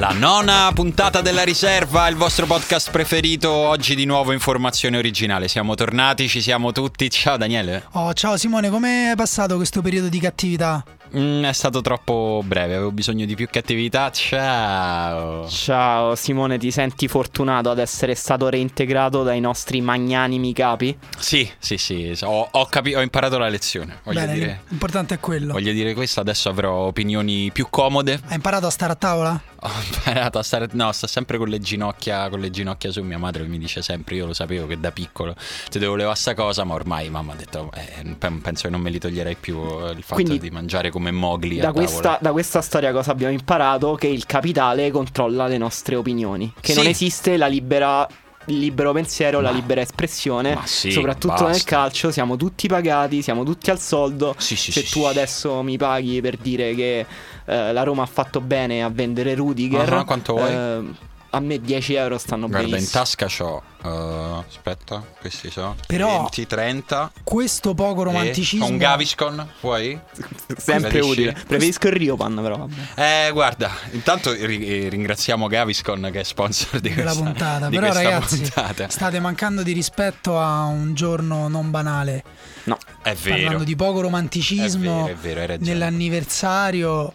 La nona puntata della riserva, il vostro podcast preferito. Oggi di nuovo informazione originale. Siamo tornati, ci siamo tutti. Ciao Daniele. Oh, ciao Simone, come è passato questo periodo di cattività? Mm, è stato troppo breve, avevo bisogno di più cattività. Ciao. Ciao Simone, ti senti fortunato ad essere stato reintegrato dai nostri magnanimi capi? Sì, sì, sì, ho, ho, capi- ho imparato la lezione. Voglio Bene, dire, l'importante è quello. voglio dire questo, adesso avrò opinioni più comode. Hai imparato a stare a tavola? Ho imparato a stare. No, sto sempre con le ginocchia, con le ginocchia su. Mia madre mi dice sempre: Io lo sapevo che da piccolo ti devo levare sta cosa, ma ormai mamma ha detto: eh, penso che non me li toglierei più eh, il fatto Quindi, di mangiare come mogli. a Da questa, da questa storia cosa abbiamo imparato? Che il capitale controlla le nostre opinioni. Che Sì. non esiste la libera. Il libero pensiero, la Ma- libera espressione, sì, soprattutto nel basta. calcio, siamo tutti pagati, siamo tutti al soldo. Sì, sì, Se tu adesso mi paghi per dire che eh, la Roma ha fatto bene a vendere Rudiger, Ah, quanto vuoi? eh, a me 10 euro stanno Guarda, in benissimo. tasca c'ho. eh, aspetta, questi sono. Però- 20, 30. Questo poco romanticismo. Un Gaviscon, vuoi? Sempre Preferisci? utile. Preferisco il Riopan, però. vabbè. Eh, guarda, intanto ri- eh, ringraziamo Gaviscon che è sponsor di questa, puntata. di Però, questa ragazzi, puntata. state mancando di rispetto a un giorno non banale. No, È vero. Parlando di poco romanticismo È vero, è vero, nell'anniversario.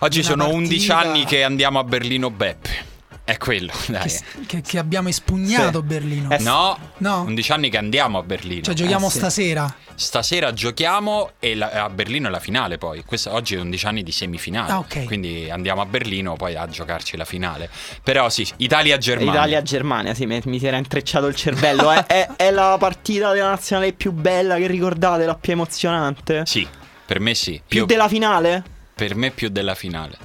Oggi sono 11 partita anni che andiamo a Berlino Beppe. È quello, dai. Che, che- che abbiamo espugnato Sì. Berlino. Eh, No, No? 11 anni che andiamo a Berlino. Cioè, giochiamo Eh, sì. stasera. Stasera giochiamo e la- a Berlino è la finale poi. Questo- oggi è 11 anni di semifinale. Ah, ok. Quindi andiamo a Berlino poi a giocarci la finale. Però sì, Italia-Germania. Italia-Germania, sì, mi, mi si era intrecciato il cervello. è, è- è la partita della nazionale più bella che ricordate, la più emozionante? Sì, per me sì. Più Più- della finale? Per me più della finale.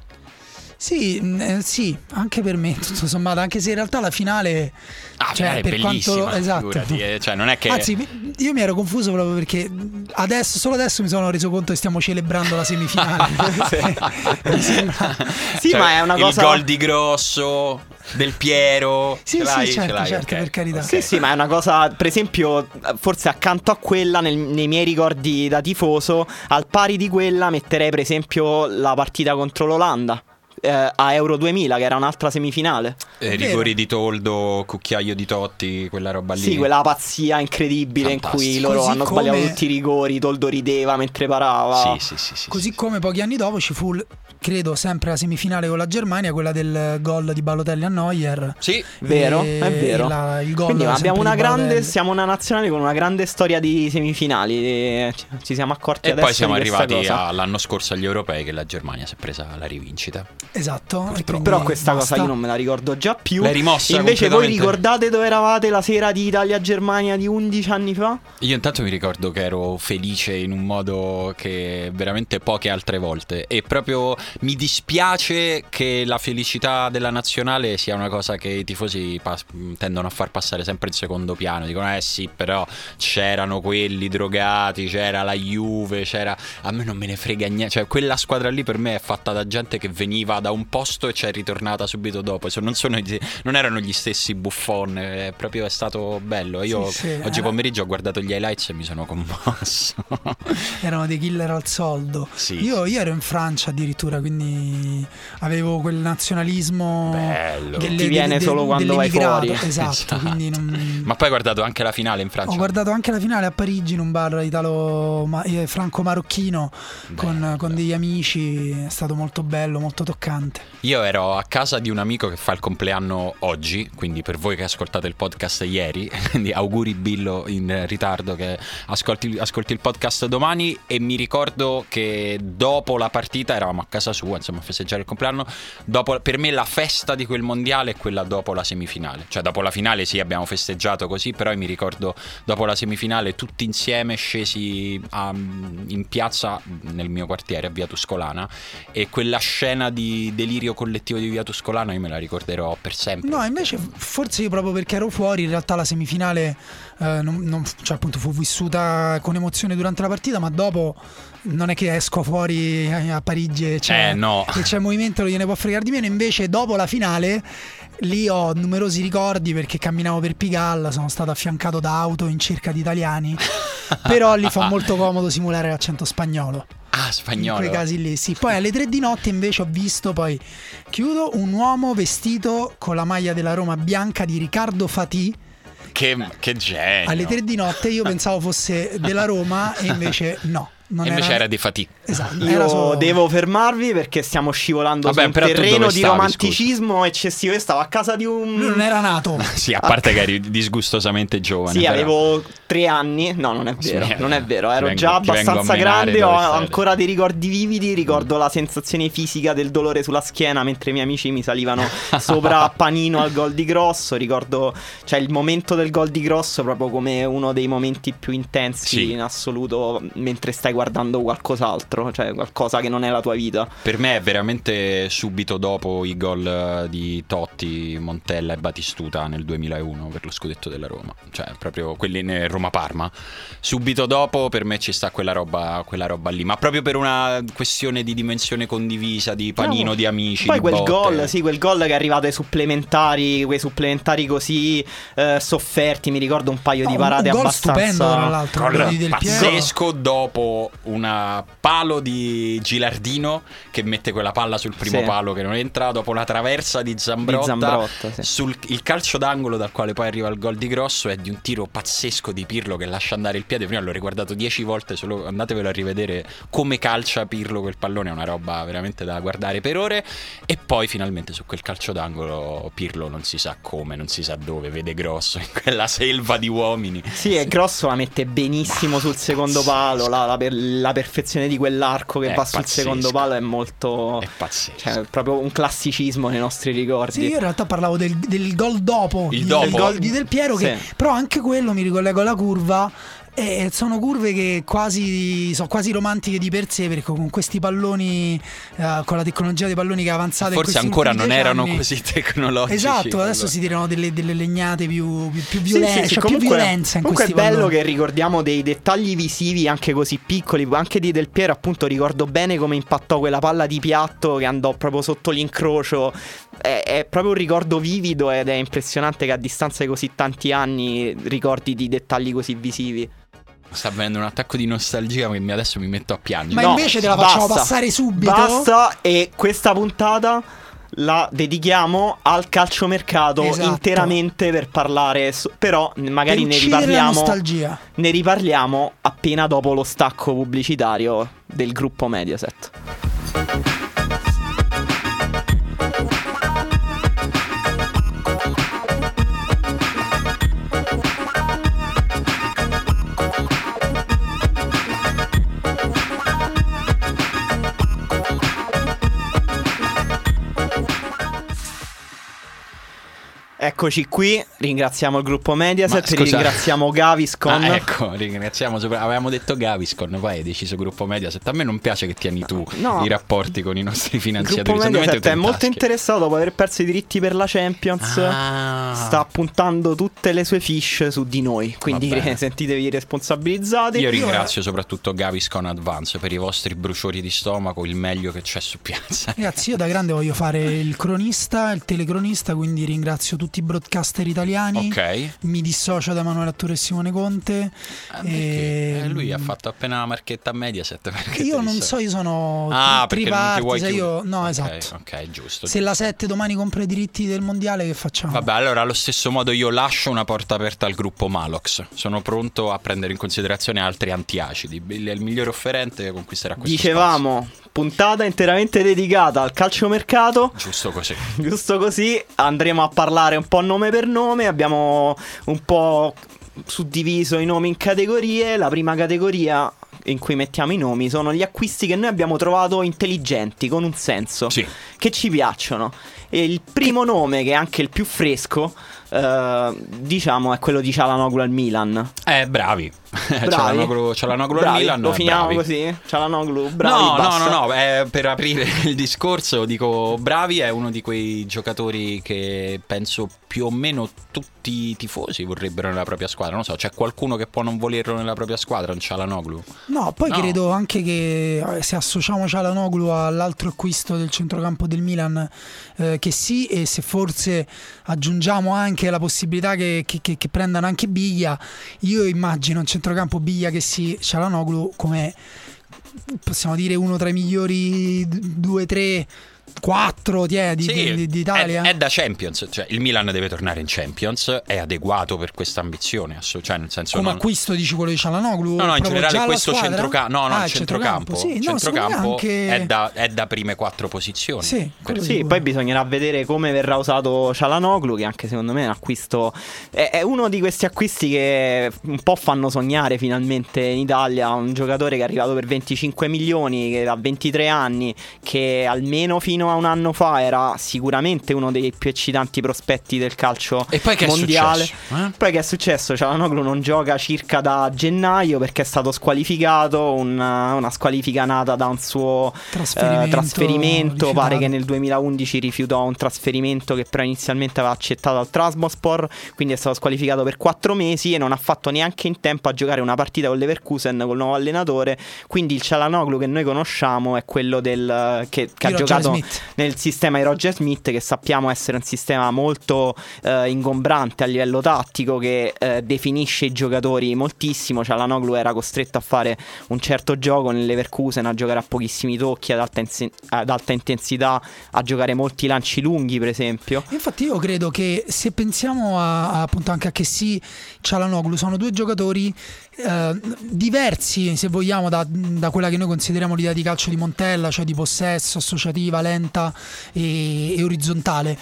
Sì, mh, eh, sì, anche per me, tutto sommato, anche se in realtà la finale... Ah, cioè, è per quanto... Esatto. figurati, eh, cioè, non è che... Anzi, io mi ero confuso proprio perché adesso, solo adesso mi sono reso conto che stiamo celebrando la semifinale. mi sembra... Sì, Cioè, ma è una il cosa. gol di Grosso, del Piero. Sì, ce sì, certo, ce l'hai? certo, ok, per carità. ok. Sì, sì, ma è una cosa, per esempio, forse accanto a quella, nel- nei miei ricordi da tifoso, al pari di quella metterei per esempio la partita contro l'Olanda. Eh, a Euro 2000 che era un'altra semifinale Eh, rigori di Toldo, cucchiaio di Totti, quella roba lì. Sì, quella pazzia incredibile in cui Fantastico. loro Così hanno sbagliato come- tutti i rigori, Toldo rideva mentre parava. Sì, sì, sì, sì, Così sì. come pochi anni dopo ci fu, credo, sempre la semifinale con la Germania, quella del gol di Balotelli a Neuer. Sì, Vero, E è vero. la- il gol Quindi abbiamo di una grande, siamo una nazionale con una grande storia di semifinali. e ci- siamo accorti E adesso poi siamo arrivati cosa. a- l'anno scorso agli europei che la Germania si è presa la rivincita. Esatto. e Però questa basta. cosa io non me la ricordo già più. L'hai rimossa Invece voi ricordate dove eravate la sera di Italia-Germania di 11 anni fa? Io intanto mi ricordo che ero felice in un modo che veramente poche altre volte e proprio mi dispiace che la felicità della nazionale sia una cosa che i tifosi pas- tendono a far passare sempre in secondo piano. Dicono eh sì, però c'erano quelli drogati, c'era la Juve, c'era... A me non me ne frega niente, cioè quella squadra lì per me è fatta da gente che veniva da un posto e c'è ritornata subito dopo. Non, sono non erano gli stessi buffon, è proprio è stato bello. Io Sì, sì, oggi era- pomeriggio ho guardato gli highlights e mi sono commosso. Erano dei killer al soldo. Sì. Io, io ero in Francia addirittura, quindi avevo quel nazionalismo. Bello. delle- Ti viene de- solo quando vai fuori. Esatto, Esatto. non- Ma poi hai guardato anche la finale in Francia. Ho guardato anche la finale a Parigi in un bar italo eh, franco-marocchino con, con degli amici, è stato molto bello, molto toccante. Io ero a casa di un amico che fa il compleanno oggi, quindi per voi che ascoltate il podcast ieri, quindi auguri Billo in ritardo che ascolti, ascolti il podcast domani e mi ricordo che dopo la partita eravamo a casa casa sua, insomma, festeggiare il compleanno. Dopo, per me la festa di quel mondiale è quella dopo la semifinale. Cioè, dopo la finale sì, abbiamo festeggiato così, però mi ricordo dopo la semifinale tutti insieme scesi a, in piazza nel mio quartiere, a Via Tuscolana, e quella scena di delirio collettivo di Via Tuscolana io me la ricorderò per sempre. No, invece forse io proprio perché ero fuori, in realtà la semifinale eh, non, non, cioè, appunto, fu vissuta con emozione durante la partita, ma dopo non è che esco fuori a Parigi e c'è, Eh, no. e c'è movimento, gliene può fregare di meno. Invece, dopo la finale, lì ho numerosi ricordi perché camminavo per Pigalle, sono stato affiancato da auto in cerca di italiani. Però lì fa molto comodo simulare l'accento spagnolo. Ah, In spagnolo. quei casi lì, sì. Poi alle tre di notte invece ho visto, poi chiudo, un uomo vestito con la maglia della Roma bianca di Riccardo Fatì. Che, che genio. Alle tre di notte io pensavo fosse della Roma e invece no. Non E invece era di fatica. Esatto, era Io solo- devo fermarvi perché stiamo scivolando Vabbè, su un terreno di stavi, romanticismo eccessivo. Io stavo a casa di un. Lui non era nato. Sì, a parte che eri disgustosamente giovane. Sì, però. avevo tre anni. No, non è vero. Sì, non è vero. Ero vengo- già abbastanza grande. Ho ancora dei ricordi vividi. Ricordo la sensazione fisica del dolore sulla schiena mentre i miei amici mi salivano sopra a panino al gol di Grosso. Ricordo, cioè, il momento del gol di Grosso proprio come uno dei momenti più intensi Sì. in assoluto mentre stai guardando qualcos'altro, cioè qualcosa che non è la tua vita. Per me è veramente subito dopo i gol eh, di Totti, Montella e Batistuta nel 2001 per lo scudetto della Roma. Cioè, proprio quelli nel Roma-Parma. Subito dopo per me ci sta quella roba, quella roba lì. Ma proprio per una questione di dimensione condivisa, di panino No. di amici. Poi di quel botte. gol, sì, quel gol che è arrivato ai supplementari, quei supplementari così eh, sofferti, mi ricordo un paio di No, parate un gol abbastanza stupendo tra l'altro, di pazzesco dopo una palo di Gilardino che mette quella palla sul primo Sì. palo che non entra, dopo la traversa di Zambrotta, Di Zambrotta, sì. sul il calcio d'angolo dal quale poi arriva il gol di Grosso è di un tiro pazzesco di Pirlo che lascia andare il piede. Prima l'ho riguardato dieci volte, solo andatevelo a rivedere come calcia Pirlo quel pallone, è una roba veramente da guardare per ore. E poi finalmente su quel calcio d'angolo Pirlo non si sa come, non si sa dove, vede Grosso in quella selva di uomini. Sì, e Grosso la mette benissimo sul secondo palo. La, la per- la perfezione di quell'arco che È va sul pazzesco. secondo palo è molto. È pazzesco. Cioè, è proprio un classicismo nei nostri ricordi. Sì, io in realtà parlavo del, del gol dopo, Il di, dopo. del gol di Del Piero, che Sì. però anche quello mi ricollego alla curva. E sono curve che quasi sono quasi romantiche di per sé perché con questi palloni eh, con la tecnologia dei palloni che è avanzata Forse ancora non erano anni- così tecnologici. Esatto, adesso allora. si tirano delle, delle legnate più, più, più, Sì, violen- sì, sì, cioè più comunque- violenza in comunque è bello palloni. che ricordiamo dei dettagli visivi anche così piccoli, anche di Del Piero appunto ricordo bene come impattò quella palla di piatto che andò proprio sotto l'incrocio, è, è proprio un ricordo vivido ed è impressionante che a distanza di così tanti anni ricordi di dettagli così visivi. Sta avvenendo un attacco di nostalgia che adesso mi metto a piangere. Ma No, invece te la facciamo basta. passare subito. Basta e questa puntata la dedichiamo al calciomercato Esatto. interamente per parlare, so- però magari Per ne riparliamo, ne riparliamo appena dopo lo stacco pubblicitario del gruppo Mediaset. Eccoci qui, ringraziamo il gruppo Mediaset, Ma, ringraziamo Gaviscon. Ah, ecco, ringraziamo. Avevamo detto Gaviscon, poi hai deciso gruppo Mediaset. A me non piace che tieni tu No. i rapporti con i nostri Il finanziatori. gruppo Secondo me Mediaset è in molto interessato dopo aver perso i diritti per la Champions. Ah. Sta puntando tutte le sue fish su di noi. Quindi Va bene. sentitevi responsabilizzati. Io ringrazio soprattutto Gaviscon Advance per i vostri bruciori di stomaco, il meglio che c'è su piazza. Ragazzi, io da grande voglio fare il cronista, il telecronista, quindi ringrazio tutti i broadcaster italiani. Ok. Mi dissocio da Manuela Attore e Simone Conte. Ah, E-? Eh, lui ha fatto appena la marchetta Mediaset. Io non so, io sono Ah, triparti, io no, Ok, esatto. Ok, giusto. Se la 7 domani compra i diritti del mondiale, che facciamo? Vabbè, allora allo stesso modo io lascio una porta aperta al gruppo Malox. Sono pronto a prendere in considerazione altri antiacidi. Il, il migliore offerente conquisterà questo Dicevamo, puntata interamente dedicata al calciomercato. Giusto così. Giusto così, andremo a parlare un po' nome per nome. Abbiamo un po' suddiviso i nomi in categorie. La prima categoria in cui mettiamo i nomi sono gli acquisti che noi abbiamo trovato intelligenti, con un senso, Sì. che ci piacciono. E il primo nome, che è anche il più fresco, eh, diciamo, è quello di Cialanoglu al Milan. Eh, bravi. Bravi. Cialanoglu, Cialanoglu al Bravi, Milan. Lo finiamo bravi. così? Cialanoglu, bravi, no, basta. no, no, no, eh, per aprire il discorso dico Bravi è uno di quei giocatori che penso più o meno tutti i tifosi vorrebbero nella propria squadra. Non so, c'è qualcuno che può non volerlo nella propria squadra, un Cialanoglu? No, poi No. credo anche che eh, se associamo Cialanoglu all'altro acquisto del centrocampo del Milan, eh, che sì, e se forse aggiungiamo anche la possibilità che, che- che- che prendano anche Biglia, io immagino un centrocampo Biglia che sì, Cialanoglu come possiamo dire uno tra i migliori 2, 3, 4 di, di, Sì, di- d'Italia. È, è da Champions, cioè il Milan deve tornare in Champions, è adeguato per questa ambizione, cioè nel senso come non- acquisto dici quello di Cialanoglu? No, no, in generale questo centrocampo, no, no, Ah, il centrocampo, Sì, no, centrocampo anche... è, da, è da prime quattro posizioni. Sì, quello Sì, poi bisognerà vedere come verrà usato Cialanoglu, che anche secondo me è un acquisto. È, è uno di questi acquisti che un po' fanno sognare finalmente in Italia. Un giocatore che è arrivato per 25 milioni, che ha 23 anni, che almeno fino a un anno fa era sicuramente uno dei più eccitanti prospetti del calcio E poi che è mondiale. successo, eh? Poi che è successo? Cialanoglu non gioca circa da gennaio perché è stato squalificato, una, una squalifica nata da un suo Trasferimento eh, trasferimento. Pare che nel 2011 rifiutò un trasferimento che però inizialmente aveva accettato al Trasmospor, quindi è stato squalificato per quattro mesi e non ha fatto neanche in tempo a giocare una partita con l'Everkusen col nuovo allenatore. Quindi il Cialanoglu che noi conosciamo è quello del, che, che ha giocato. Nel sistema di Roger Smith che sappiamo essere un sistema molto eh, ingombrante a livello tattico che eh, definisce i giocatori moltissimo. Cialanoglu era costretto a fare un certo gioco nell'Everkusen a giocare a pochissimi tocchi ad alta, inse- ad alta intensità a giocare molti lanci lunghi per esempio. Infatti io credo che se pensiamo a, a- appunto anche a che sì, Cialanoglu sono due giocatori eh, diversi se vogliamo da, da quella che noi consideriamo l'idea di calcio di Montella, cioè di possesso, associativa, lenta e, e orizzontale.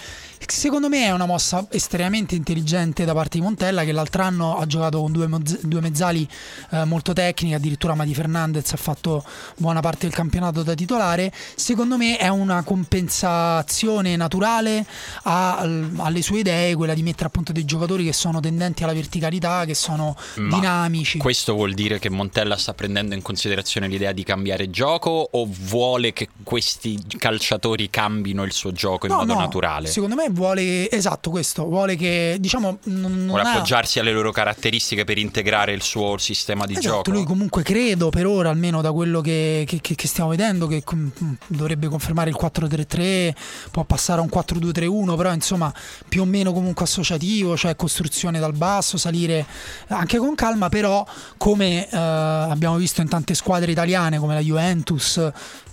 Secondo me è una mossa estremamente intelligente da parte di Montella che l'altro anno ha giocato con due, due mezzali eh, molto tecniche, addirittura Mati Fernandez ha fatto buona parte del campionato da titolare. Secondo me è una compensazione naturale a- alle sue idee, quella di mettere appunto dei giocatori che sono tendenti alla verticalità, che sono Ma dinamici. Questo vuol dire che Montella sta prendendo in considerazione l'idea di cambiare gioco o vuole che questi calciatori cambino il suo gioco in No, modo no, naturale? Secondo me vuole esatto questo, vuole che diciamo non, non Vuole ha- appoggiarsi alle loro caratteristiche per integrare il suo sistema di Esatto, gioco? lui comunque credo per ora, almeno da quello che, che- che- che stiamo vedendo, che com- dovrebbe confermare il 4-3-3, può passare a un 4-2-3-1, però insomma più o meno comunque associativo, cioè costruzione dal basso, salire anche con calma, però come eh, abbiamo visto in tante squadre italiane come la Juventus,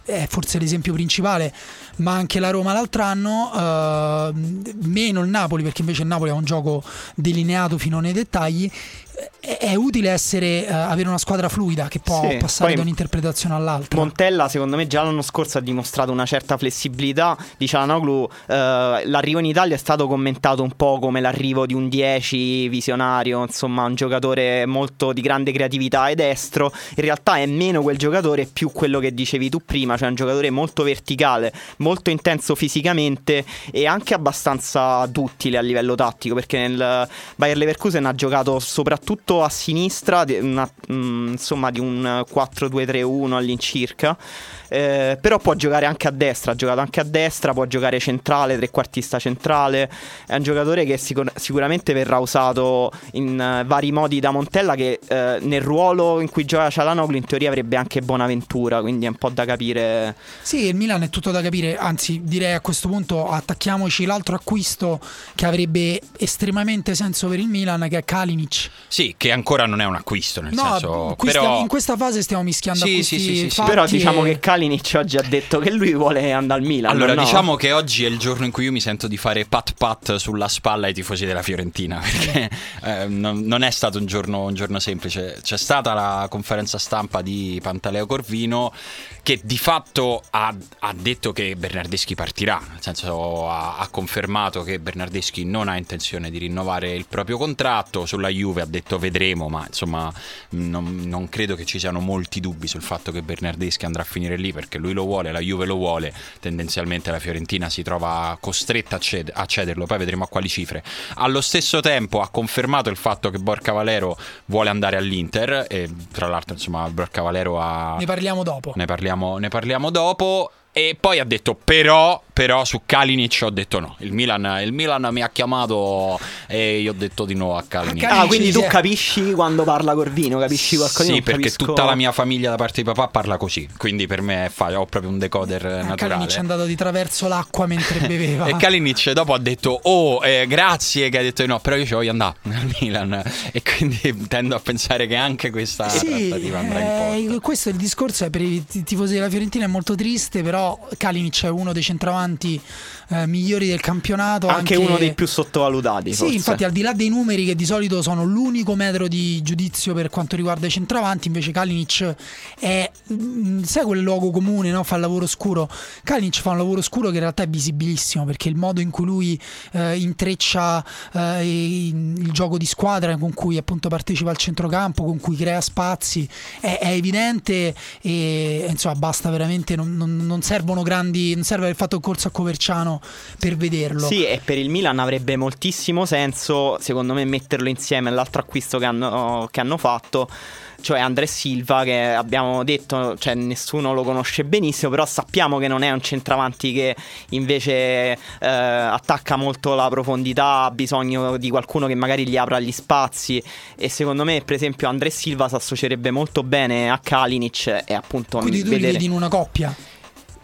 è forse l'esempio principale, ma anche la Roma l'altro anno, eh, meno il Napoli, perché invece il Napoli ha un gioco delineato fino nei dettagli. È, utile essere, eh, avere una squadra fluida che può Sì, passare da un'interpretazione all'altra. Montella secondo me già l'anno scorso ha dimostrato una certa flessibilità. Di Cialanoglu eh, l'arrivo in Italia è stato commentato un po' come l'arrivo di un 10 visionario insomma un giocatore molto di grande creatività e destro. In realtà è meno quel giocatore più quello che dicevi tu prima cioè un giocatore molto verticale molto intenso fisicamente e anche abbastanza duttile a livello tattico perché nel Bayer Leverkusen ha giocato soprattutto a sinistra una- mm, insomma di un 4-2-3-1 all'incirca eh, però può giocare anche a destra, ha giocato anche a destra, può giocare centrale, trequartista centrale. È un giocatore che sicur- sicuramente verrà usato in eh, vari modi da Montella. Che eh, nel ruolo in cui gioca Cialanoglu, in teoria avrebbe anche Bonaventura. Quindi è un po' da capire. Sì, il Milan è tutto da capire, anzi direi a questo punto attacchiamoci l'altro acquisto che avrebbe estremamente senso per il Milan che è Kalinic. Sì, che ancora non è un acquisto, nel No, senso... qui però... stiamo- in questa fase stiamo mischiando Sì, acquisti sì, sì, sì, Però diciamo e- che Kalinic oggi ha detto che lui vuole andare al Milan. Allora, no? diciamo che oggi è il giorno in cui io mi sento di fare pat pat sulla spalla ai tifosi della Fiorentina, perché eh, non, non è stato un giorno, un giorno semplice. C'è stata la conferenza stampa di Pantaleo Corvino che di fatto ha, ha detto che Bernardeschi partirà, nel senso ha, ha confermato che Bernardeschi non ha intenzione di rinnovare il proprio contratto, sulla Juve ha detto vedremo, ma insomma non, non, credo che ci siano molti dubbi sul fatto che Bernardeschi andrà a finire lì perché lui lo vuole, la Juve lo vuole, tendenzialmente la Fiorentina si trova costretta a, ced- a cederlo, poi vedremo a quali cifre. Allo stesso tempo ha confermato il fatto che Borca Valero vuole andare all'Inter e tra l'altro insomma Borca Valero ha... Ne parliamo dopo. Ne parliamo, ne parliamo dopo e poi ha detto però però su Kalinic ho detto no. Il Milan, il Milan mi ha chiamato e io ho detto di no a Kalinic. Ah, quindi tu capisci quando parla Corvino, capisci qualcosa? Sì, perché capisco... tutta la mia famiglia da parte di papà parla così. Quindi per me è facile, ho proprio un decoder eh, naturale. Kalinic è andato di traverso l'acqua mentre beveva. e Kalinic dopo ha detto "Oh, eh, grazie" che ha detto di no, però io ci voglio andare al Milan e quindi tendo a pensare che anche questa sì, trattativa andrà eh, in porta. Questo è il discorso è per i tifosi della Fiorentina è molto triste, però Kalinic è uno dei centravanti eh, migliori del campionato. Anche, anche, uno dei più sottovalutati. Sì, forse. infatti, al di là dei numeri che di solito sono l'unico metro di giudizio per quanto riguarda i centravanti, invece Kalinic è. Mm, sai quel luogo comune, no? fa il lavoro scuro. Kalinic fa un lavoro scuro che in realtà è visibilissimo perché il modo in cui lui eh, intreccia eh, il gioco di squadra con cui appunto partecipa al centrocampo, con cui crea spazi, è, è evidente e insomma basta veramente, non, non, non servono grandi, non serve aver fatto il corso a Coverciano per vederlo. Sì, e per il Milan avrebbe moltissimo senso, secondo me, metterlo insieme all'altro acquisto che hanno, che hanno fatto cioè André Silva che abbiamo detto, cioè nessuno lo conosce benissimo, però sappiamo che non è un centravanti che invece eh, attacca molto la profondità, ha bisogno di qualcuno che magari gli apra gli spazi e secondo me per esempio André Silva si associerebbe molto bene a Kalinic e appunto Quindi tu vedere... li vedi in una coppia?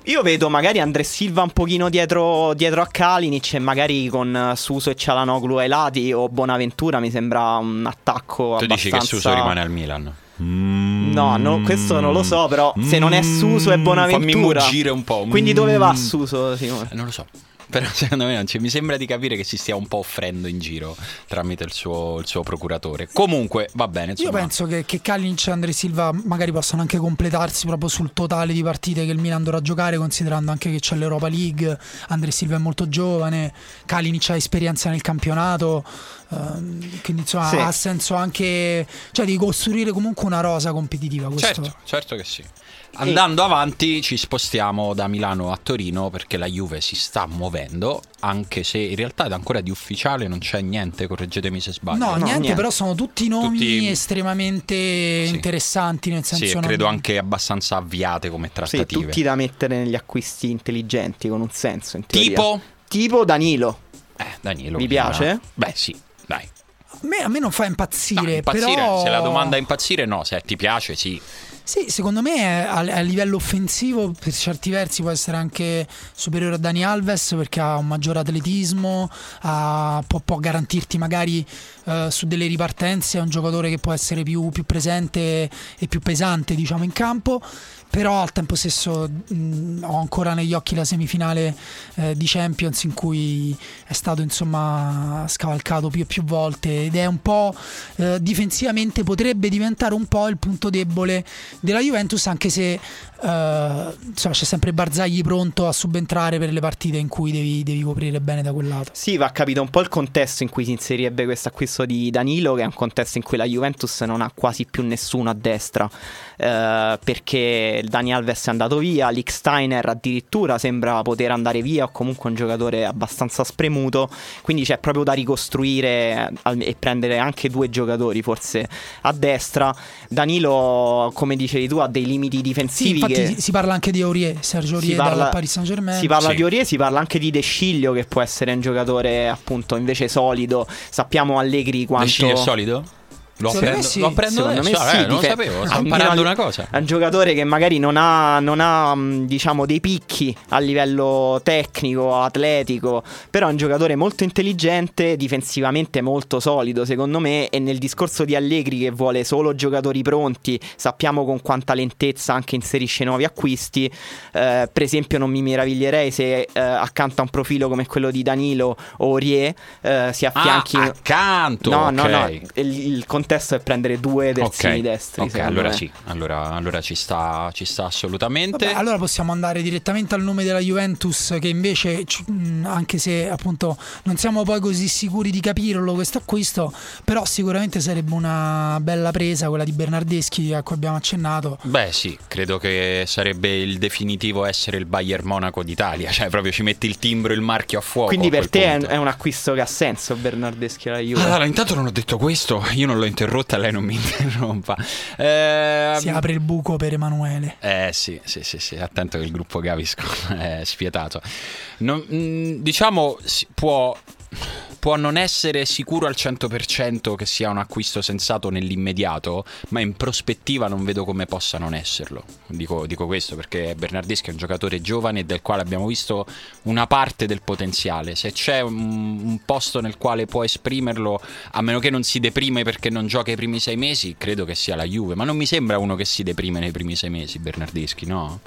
Io vedo magari Andre Silva un pochino dietro, dietro a Kalinic e magari con Suso e Cialanoglu ai lati o Bonaventura mi sembra un attacco tu abbastanza... dici che Suso rimane al Milan? Mm, no, no, questo non lo so, però mm, se non è Suso è Bonaventura. Fammi muggire un po'. Quindi dove va mm. Suso, Simone? Eh, non lo so. Però secondo me non c'è. Mi sembra di capire che si stia un po' offrendo in giro tramite il suo, il suo procuratore. Comunque va bene. Insomma. Io penso che, che Kalinic e Andre Silva magari possano anche completarsi proprio sul totale di partite che il Milan dovrà giocare, considerando anche che c'è l'Europa League. Andre Silva è molto giovane, Kalinic ha esperienza nel campionato. Uh, quindi insomma sì. ha senso anche cioè di costruire comunque una rosa competitiva. Questo. Certo, certo che sì. Andando e... avanti ci spostiamo da Milano a Torino perché la Juve si sta muovendo, anche se in realtà ancora di ufficiale non c'è niente, correggetemi se sbaglio. No, no niente, niente, però sono tutti nomi tutti... estremamente sì. interessanti, nel senso Sì, non... credo anche abbastanza avviate come trattative. Sì, tutti da mettere negli acquisti intelligenti con un senso, in Tipo? Tipo Danilo. Eh, Danilo. Mi piace? Beh, sì, me, a me non fa impazzire, no, impazzire però... Se la domanda è impazzire, no, se ti piace, sì. Sì, secondo me a, a, livello offensivo per certi versi può essere anche superiore a Dani Alves perché ha un maggior atletismo, ha, può, può, garantirti magari uh, su delle ripartenze, è un giocatore che può essere più, più presente e più pesante diciamo in campo però al tempo stesso mh, ho ancora negli occhi la semifinale eh, di Champions in cui è stato insomma scavalcato più e più volte ed è un po' eh, difensivamente potrebbe diventare un po' il punto debole della Juventus anche se Uh, insomma, c'è sempre Barzagli pronto a subentrare per le partite in cui devi, devi, coprire bene da quel lato. Sì, va capito un po' il contesto in cui si inserirebbe questo acquisto di Danilo, che è un contesto in cui la Juventus non ha quasi più nessuno a destra. Uh, perché Dani Alves è andato via, Lick Steiner addirittura sembra poter andare via, o comunque un giocatore abbastanza spremuto. Quindi c'è proprio da ricostruire e prendere anche due giocatori forse a destra. Danilo, come dicevi tu, ha dei limiti difensivi. Sì, che... si parla anche di Aurier, Sergio Aurier parla, dalla Paris Saint Germain. Si parla sì. di Aurier, si parla anche di De Sciglio che può essere un giocatore appunto invece solido. Sappiamo Allegri quanto... De Sciglio è solido? Lo apprendo, sì. lo apprendo Secondo adesso. me sì, eh, non lo sapevo, sto imparando una cosa. È un giocatore che magari non ha, non ha, diciamo, dei picchi a livello tecnico, atletico, però è un giocatore molto intelligente, difensivamente molto solido, secondo me, e nel discorso di Allegri che vuole solo giocatori pronti, sappiamo con quanta lentezza anche inserisce nuovi acquisti. Eh, per esempio non mi meraviglierei se eh, accanto a un profilo come quello di Danilo o Aurier eh, si affianchi... Ah, accanto! No, okay. no, no, il, il contesto è prendere due terzini Ok, destri. ok, allora me. sì, allora, allora ci, sta, ci sta assolutamente. Vabbè, allora possiamo andare direttamente al nome della Juventus che invece, anche se appunto non siamo poi così sicuri di capirlo questo acquisto, però sicuramente sarebbe una bella presa quella di Bernardeschi a cui abbiamo accennato. Beh sì, credo che sarebbe il definitivo essere il Bayern Monaco d'Italia, cioè proprio ci metti il timbro e il marchio a fuoco. Quindi per te è, punto. è un acquisto che ha senso Bernardeschi alla Juve? Allora, intanto non ho detto questo, io non l'ho interrotta, lei non mi interrompa. Eh, Si apre il buco per Emanuele. Eh sì, sì, sì, sì, attento che il gruppo Gaviscon è spietato. Non- mh, diciamo, si- può, può non essere sicuro al 100% che sia un acquisto sensato nell'immediato, ma in prospettiva non vedo come possa non esserlo. Dico, dico questo perché Bernardeschi è un giocatore giovane del quale abbiamo visto una parte del potenziale. Se c'è un, un posto nel quale può esprimerlo, a meno che non si deprime perché non gioca i primi sei mesi, credo che sia la Juve. Ma non mi sembra uno che si deprime nei primi sei mesi, Bernardeschi, no?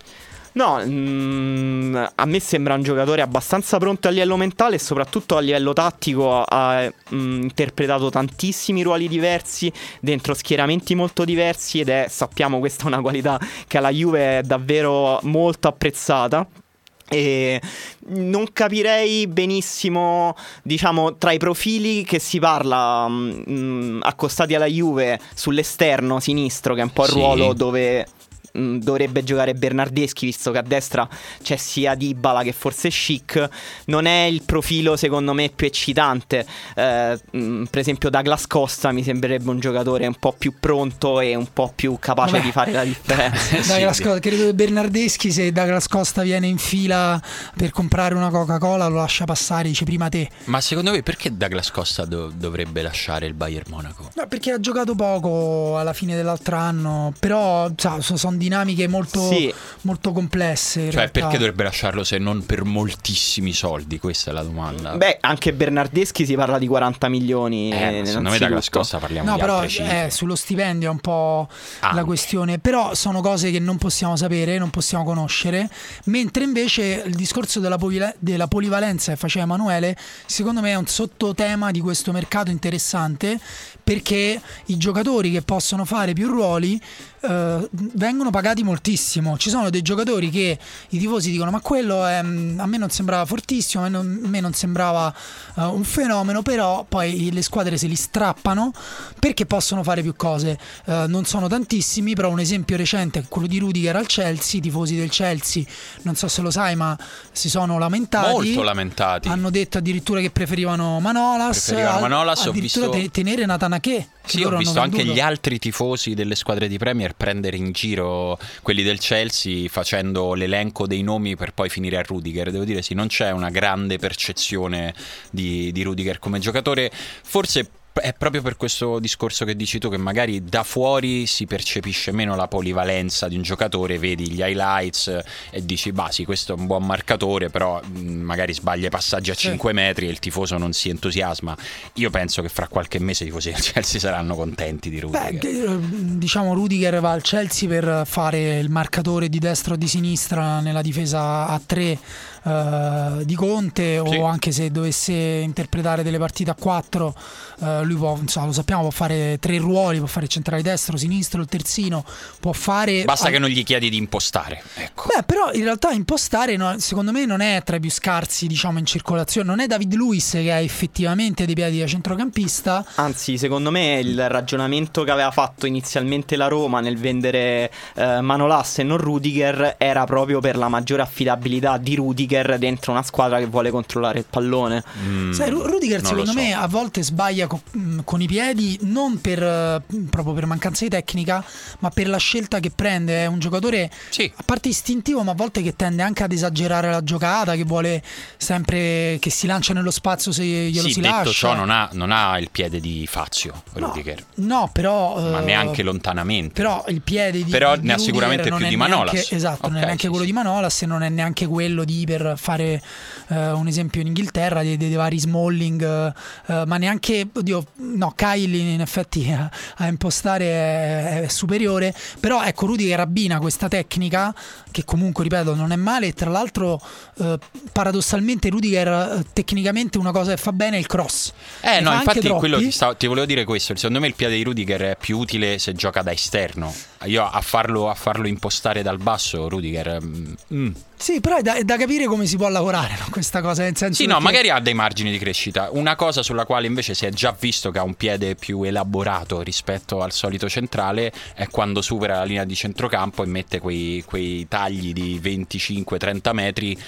No, mm, a me sembra un giocatore abbastanza pronto a livello mentale e soprattutto a livello tattico ha mm, interpretato tantissimi ruoli diversi dentro schieramenti molto diversi ed è, sappiamo, questa è una qualità che alla Juve è davvero molto apprezzata. E non capirei benissimo, diciamo, tra i profili che si parla mm, accostati alla Juve sull'esterno sinistro, che è un po' il Sì. ruolo dove mm, dovrebbe giocare Bernardeschi, visto che a destra c'è sia Dybala che forse Chic. Non è il profilo, secondo me, più eccitante. Eh, mm, per esempio, Douglas Costa mi sembrerebbe un giocatore un po' più pronto e un po' più capace Vabbè. di fare la differenza. Sì, Douglas sì. Costa- credo che Bernardeschi se Douglas Costa viene in fila per comprare una Coca-Cola lo lascia passare, dice prima te. Ma secondo voi perché Douglas Costa do- dovrebbe lasciare il Bayern Monaco? No, perché ha giocato poco alla fine dell'altro anno, però sa, so- sono dinamiche molto, Sì. molto complesse. in Cioè, realtà. perché dovrebbe lasciarlo se non per moltissimi soldi? Questa è la domanda. Beh, anche Bernardeschi si parla di 40 milioni. Eh, ma secondo me innanzitutto. Costa parliamo No, di però altre cifre. eh, sullo stipendio è un po' la Anche. questione. Però sono cose che non possiamo sapere, non possiamo conoscere. Mentre invece il discorso della, povila- della polivalenza che faceva Emanuele, secondo me è un sottotema di questo mercato interessante. Perché i giocatori che possono fare più ruoli eh, vengono pagati moltissimo. Ci sono dei giocatori che i tifosi dicono: Ma quello è- mm, a me non sembrava fortissimo, a me non, a me non sembrava eh, un fenomeno. Però poi le squadre se li strappano perché possono fare più cose. Eh, non sono tantissimi, però un esempio recente è quello di Rudiger al Chelsea. I tifosi del Chelsea, non so se lo sai, ma si sono lamentati. Molto lamentati. Hanno detto addirittura che preferivano Manolas. Preferivano Manolas, ho addirittura visto- te- tenere Natanache. che Sì, ho visto anche gli altri tifosi delle squadre di Premier prendere in giro quelli del Chelsea facendo l'elenco dei nomi per poi finire a Rudiger. Devo dire sì, non c'è una grande percezione di, di Rudiger come giocatore. Forse è proprio per questo discorso che dici tu che magari da fuori si percepisce meno la polivalenza di un giocatore, vedi gli highlights e dici, bah sì, questo è un buon marcatore, però magari sbaglia i passaggi a Sì. 5 metri e il tifoso non si entusiasma. Io penso che fra qualche mese i tifosi del Chelsea saranno contenti di Rudiger. Beh, eh, diciamo Rudiger va al Chelsea per fare il marcatore di destra o di sinistra nella difesa a 3 di Conte Sì. o anche se dovesse interpretare delle partite a 4 lui può, insomma, lo sappiamo, può fare tre ruoli, può fare centrale destro, sinistro, il terzino, può fare... Basta al- che non gli chiedi di impostare. Ecco. Beh, però in realtà impostare no, secondo me non è tra i più scarsi, diciamo, in circolazione. Non è David Luiz che ha effettivamente dei piedi da centrocampista. Anzi, secondo me il ragionamento che aveva fatto inizialmente la Roma nel vendere eh, Manolas e non Rudiger era proprio per la maggiore affidabilità di Rudiger dentro una squadra che vuole controllare il pallone. Mm, Sai, Ru- Rudiger secondo so. me a volte sbaglia co- mh, con i piedi non per, eh, proprio per mancanza di tecnica, ma per la scelta che prende. È un giocatore Sì. a parte istintivo, ma a volte che tende anche ad esagerare la giocata, che vuole sempre che si lancia nello spazio se glielo Sì, si detto lascia. ciò, non ha, non ha il piede di Fazio, No, Rudiger. No, però. Ma eh, neanche lontanamente. Però il piede di Però di ne ha Rudiger sicuramente più di neanche- Manolas. esatto, non è neanche sì, quello sì. di Manolas e non è neanche quello di Iber per fare eh, un esempio in Inghilterra dei, dei vari Smalling, eh, eh, ma neanche, oddio, no, Kylie in effetti a, a impostare è, è, superiore, però ecco Rudiger abbina questa tecnica che comunque, ripeto, non è male e tra l'altro eh, paradossalmente Rudiger eh, tecnicamente una cosa che fa bene è il cross. Eh no, infatti quello ti, stavo, ti, volevo dire questo, secondo me il piede di Rudiger è più utile se gioca da esterno. Io a farlo, a farlo impostare dal basso, Rudiger... Mm, mm. Sì, però è da, è da, capire come si può lavorare no? questa cosa. Nel senso sì, no, magari ha dei margini di crescita. Una cosa sulla quale invece si è già visto che ha un piede più elaborato rispetto al solito centrale è quando supera la linea di centrocampo e mette quei, quei tagli di 25-30 metri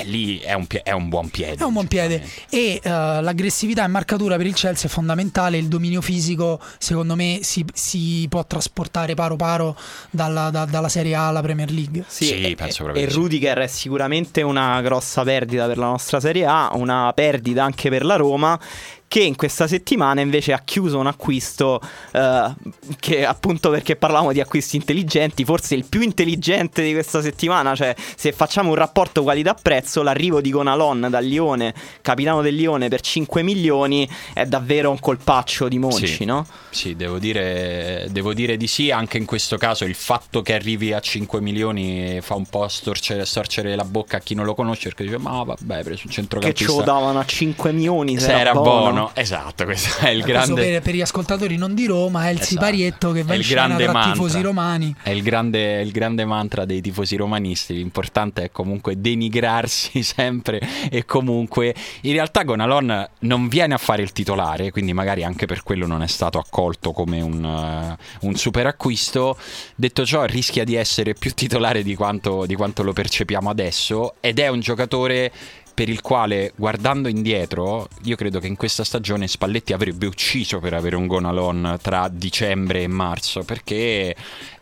eh, lì è un, è un, buon piede. È un buon piede. E uh, l'aggressività e marcatura per il Chelsea è fondamentale. Il dominio fisico, secondo me, si, si può trasportare paro paro dalla, da, dalla Serie A alla Premier League. Sì, sì penso proprio. E sì. Rudiger è sicuramente una grossa perdita per la nostra Serie A, una perdita anche per la Roma che in questa settimana invece ha chiuso un acquisto eh, che appunto perché parlavamo di acquisti intelligenti, forse il più intelligente di questa settimana, cioè se facciamo un rapporto qualità-prezzo, l'arrivo di Gonalon dal Lione, capitano del Lione per 5 milioni è davvero un colpaccio di Monci, sì, no? Sì, devo dire, devo dire, di sì, anche in questo caso il fatto che arrivi a 5 milioni fa un po' storcere, storcere la bocca a chi non lo conosce perché dice ma vabbè, preso un centrocampista. Che ce lo davano a 5 milioni se, se era, buono. buono esatto, questo è il grande... Per, per, gli ascoltatori non di Roma è il esatto. siparietto che va in scena tra mantra. tifosi romani. È il, grande, il grande mantra dei tifosi romanisti, l'importante è comunque denigrarsi sempre e comunque in realtà Gonalon non viene a fare il titolare, quindi magari anche per quello non è stato accolto come un, uh, un super acquisto. Detto ciò rischia di essere più titolare di quanto, di quanto lo percepiamo adesso ed è un giocatore per il quale, guardando indietro, io credo che in questa stagione Spalletti avrebbe ucciso per avere un Gonalon tra dicembre e marzo, perché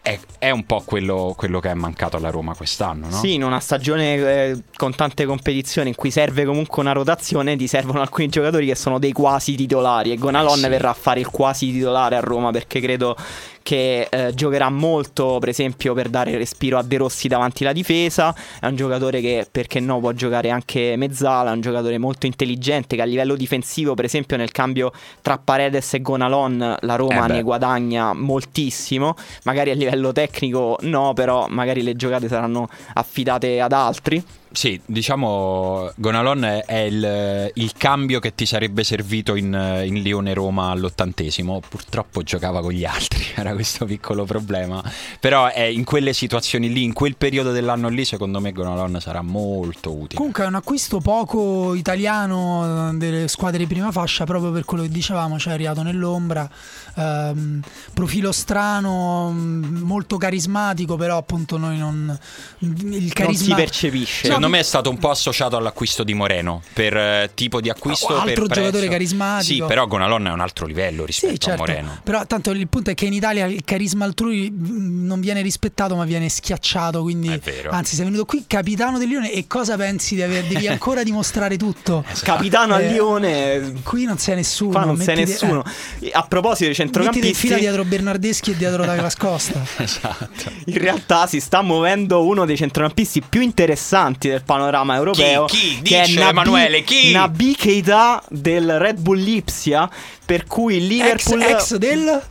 è, è un po' quello, quello, che è mancato alla Roma quest'anno, no? Sì, in una stagione eh, con tante competizioni in cui serve comunque una rotazione, ti servono alcuni giocatori che sono dei quasi titolari e Gonalon eh sì. verrà a fare il quasi titolare a Roma perché credo che eh, giocherà molto, per esempio, per dare respiro a De Rossi davanti alla difesa. È un giocatore che, perché no, può giocare anche mezzala. È un giocatore molto intelligente che a livello difensivo, per esempio, nel cambio tra Paredes e Gonalon, la Roma eh ne guadagna moltissimo. Magari a livello tecnico no, però magari le giocate saranno affidate ad altri. Sì, diciamo Gonalon è il, il, cambio che ti sarebbe servito in, in Lione-Roma all'ottantesimo. Purtroppo giocava con gli altri, era questo piccolo problema. Però è in quelle situazioni lì, in quel periodo dell'anno lì, secondo me Gonalon sarà molto utile. Comunque è un acquisto poco italiano eh, delle squadre di prima fascia, proprio per quello che dicevamo, cioè è arrivato nell'ombra. Ehm, profilo strano, mm, molto carismatico, però appunto noi non... Il carisma... Non si percepisce. No, secondo me è stato un po' associato all'acquisto di Moreno per eh, tipo di acquisto. Oh, altro per giocatore carismatico. Sì, però Gonalon è un altro livello rispetto sì, certo. a Moreno. Però tanto il punto è che in Italia il carisma altrui mm, non viene rispettato, ma viene schiacciato. Quindi, anzi, sei venuto qui capitano del Lione e cosa pensi di aver? Devi ancora dimostrare tutto. Esatto. Capitano eh, al Lione. Qui non sei nessuno. Qua non sei nessuno. Eh. A proposito di centrocampisti, mettiti in fila dietro Bernardeschi e dietro Douglas Costa. esatto. In realtà si sta muovendo uno dei centrocampisti più interessanti del panorama europeo. Chi? chi? Dice Emanuele, chi? Nabi Keita del Red Bull Lipsia, per cui il Liverpool... Ex, ex del...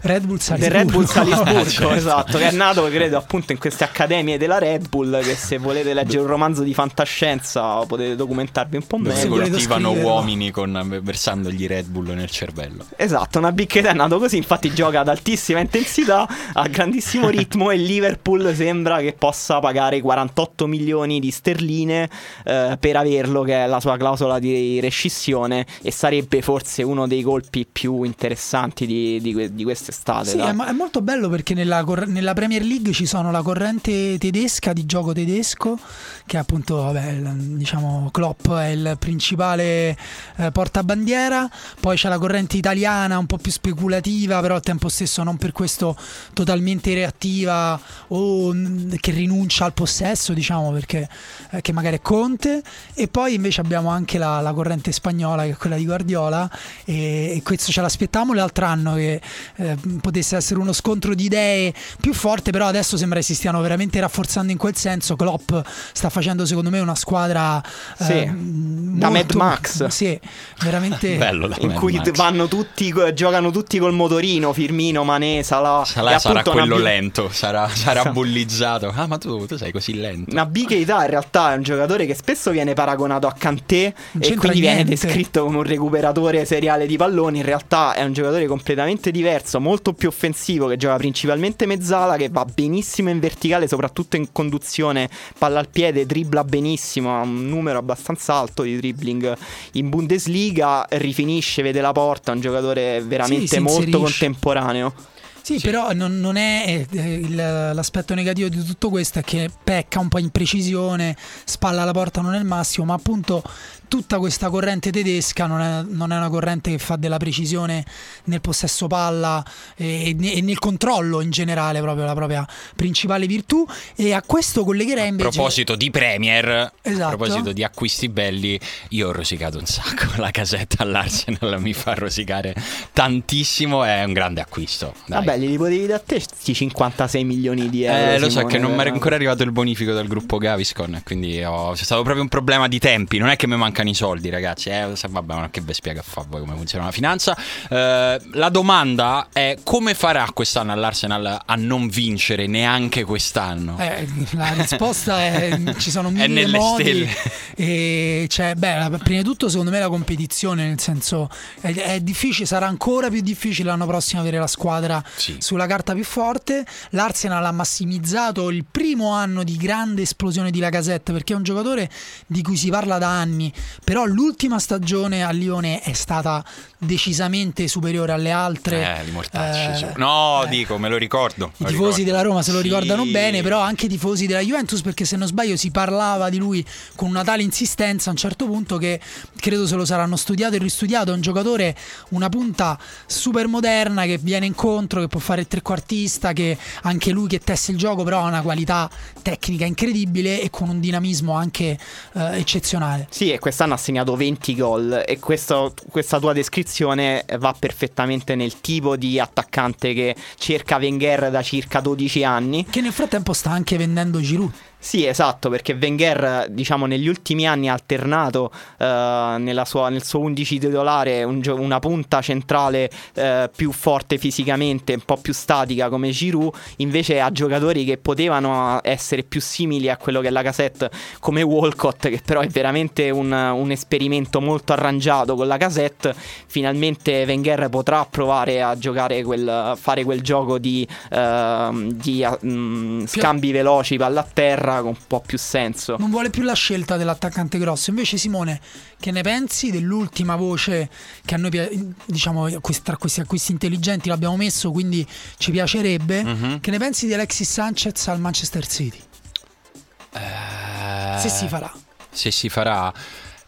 Red Bull Salisburgo. Del Red Bull Salisburgo, certo. esatto, che è nato credo appunto in queste accademie della Red Bull che se volete leggere un romanzo di fantascienza potete documentarvi un po' meglio. Si coltivano uomini con, versandogli Red Bull nel cervello. Esatto, una bicchetta è nato così, infatti gioca ad altissima intensità, a grandissimo ritmo e Liverpool sembra che possa pagare 48 milioni di sterline eh, per averlo, che è la sua clausola di rescissione e sarebbe forse uno dei colpi più interessanti di, di, di queste quest'estate. Sì, è, è, molto bello perché nella, nella, Premier League ci sono la corrente tedesca di gioco tedesco, che appunto, vabbè, diciamo, Klopp è il principale eh, portabandiera, poi c'è la corrente italiana un po' più speculativa, però al tempo stesso non per questo totalmente reattiva o che rinuncia al possesso, diciamo, perché eh, che magari è Conte, e poi invece abbiamo anche la, la corrente spagnola che è quella di Guardiola e, e questo ce l'aspettavamo l'altro anno che eh, potesse essere uno scontro di idee più forte, però adesso sembra che si stiano veramente rafforzando in quel senso. Klopp sta facendo secondo me una squadra sì. eh, da Mad Max. Sì, veramente bello in Mad cui Max. vanno tutti giocano tutti col motorino, Firmino, Mané, Salah. Salah E sarà quello Nabi- lento, sarà, sarà Sa- bullizzato. Ah, ma tu, tu sei così lento. Nabi Keita in realtà è un giocatore che spesso viene paragonato a Kanté Non e quindi viene niente. descritto come un recuperatore seriale di palloni. In realtà è un giocatore completamente diverso, molto più offensivo, che gioca principalmente mezzala, che va benissimo in verticale, soprattutto in conduzione, palla al piede, dribbla benissimo, ha un numero abbastanza alto di dribbling. In Bundesliga, rifinisce, vede la porta, è un giocatore veramente si molto contemporaneo. Sì, però non, non è eh, il- l'aspetto negativo di tutto questo è che pecca un po' in precisione, spalla alla porta non è il massimo, ma appunto tutta questa corrente tedesca non è, non è una corrente che fa della precisione nel possesso palla e, e ne- nel controllo in generale, proprio la propria principale virtù. E a questo collegherei A invece... proposito di Premier, Esatto. a proposito di acquisti belli, io ho rosicato un sacco. La casetta all'Arsenal mi fa rosicare tantissimo. È un grande acquisto. dai. Vabbè, li potevi da te sti 56 milioni di euro. Eh, lo so che non mi era veramente. ancora arrivato il bonifico dal gruppo Gaviscon, quindi ho- c'è stato proprio un problema di tempi. Non è che mi mancano i soldi, ragazzi. Eh, vabbè, ma che vi spiega a fa voi come funziona la finanza. Eh, la domanda è come farà quest'anno all'Arsenal a non vincere neanche quest'anno? Eh, la risposta è ci sono mille nelle modi stelle. e cioè, beh, prima di tutto secondo me la competizione nel senso è, è difficile sarà ancora più difficile l'anno prossimo avere la squadra Sì. sulla carta più forte l'Arsenal ha massimizzato il primo anno di grande esplosione di Lacazette perché è un giocatore di cui si parla da anni però l'ultima stagione a Lione è stata decisamente superiore alle altre Eh, li mortacci. Eh. No, eh. dico, me lo ricordo. I lo tifosi ricordo. della Roma se lo Sì. ricordano bene, però anche i tifosi della Juventus, perché se non sbaglio si parlava di lui con una tale insistenza a un certo punto che credo se lo saranno studiato e ristudiato. È un giocatore, una punta super moderna che viene incontro, che può fare il trequartista, che anche lui che tesse il gioco, però ha una qualità tecnica incredibile e con un dinamismo anche eh, eccezionale. Sì, e quest'anno ha segnato 20 gol e questo- questa tua descrizione va perfettamente nel tipo di attaccante che cerca Wenger da circa 12 anni. Che nel frattempo sta anche vendendo Giroud. Sì, esatto, perché Wenger, diciamo, negli ultimi anni ha alternato eh, nella sua- nel suo 11 titolare un una punta centrale eh, più forte fisicamente, un po' più statica come Giroud, invece a giocatori che potevano essere più simili a quello che è la cassette come Walcott, che però è veramente un, un esperimento molto arrangiato con la cassette. Finalmente Wenger potrà provare a giocare quel, a fare quel gioco di, ehm, di ah, mm, scambi veloci palla a terra con un po' più senso. non vuole più la scelta dell'attaccante grosso. Invece, Simone, che ne pensi dell'ultima voce che a noi, diciamo, tra questi acquisti intelligenti l'abbiamo messo, quindi ci piacerebbe? Mhm. Che ne pensi di Alexis Sanchez al Manchester City? Eh, Se si farà. Se si farà.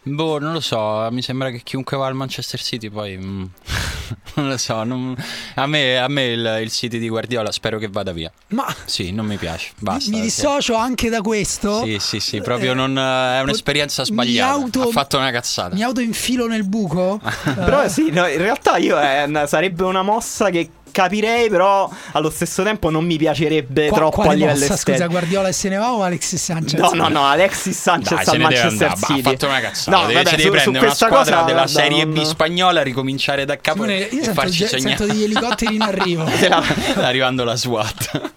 Boh, non lo so, mi sembra che chiunque va al Manchester City poi... mm, non lo so, non- a me, a me il, il City di Guardiola spero che vada via. Ma Sì, non mi piace, mi- basta. mi perché- dissocio anche da questo. Sì, sì, sì, proprio Eh, non, è un'esperienza mi sbagliata. auto- ha fatto una cazzata. Mi autoinfilo nel buco. Però Eh, sì, no, in realtà io eh, sarebbe una mossa che capirei, però allo stesso tempo non mi piacerebbe qua- troppo a livello mossa, estetico. Scusa, Guardiola se ne va o Alexis Sanchez? No, no, no, Alexis Sanchez Dai, al deve Manchester City. Ha fatto una cazzata. No, devi, vabbè, ci devi su- su prendere una questa squadra cosa, della guarda, Serie non- B spagnola, ricominciare da capo Simone, io e sento, farci segnare. sento degli elicotteri in arrivo. Sta arrivando la SWAT.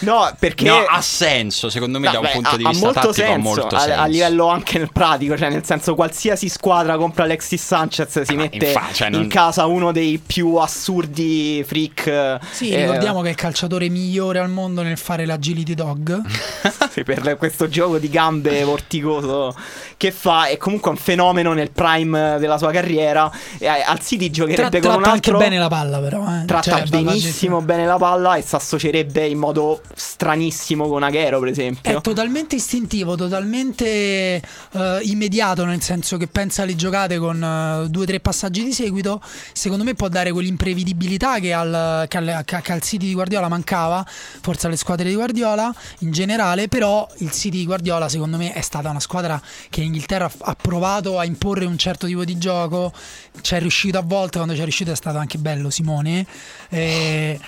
No, perché No, ha senso, secondo me No, da un beh, punto ha, di ha vista molto tattico senso, ha molto a, senso. a livello anche nel pratico, cioè nel senso qualsiasi squadra compra Alexis Sanchez si ma mette infa- cioè, non- in casa uno dei più assurdi freak. Sì, eh, ricordiamo che è il calciatore migliore al mondo nel fare l'agility dog. sì, per questo gioco di gambe vorticoso che fa è comunque un fenomeno nel prime della sua carriera eh, al City Tra- giocherebbe con tratta un altro anche bene la palla, però. Eh. tratta Cioè, benissimo bene la palla e si associerebbe in modo stranissimo con Aguero, per esempio. È totalmente istintivo, totalmente eh, immediato, nel senso che pensa alle giocate con eh, due o tre passaggi di seguito. Secondo me può dare quell'imprevedibilità che al, che, al, che al City di Guardiola mancava, forse alle squadre di Guardiola in generale, però il City di Guardiola secondo me è stata una squadra che in Inghilterra ha provato a imporre un certo tipo di gioco, ci è riuscito a volte, quando ci è riuscito è stato anche bello Simone. Eh,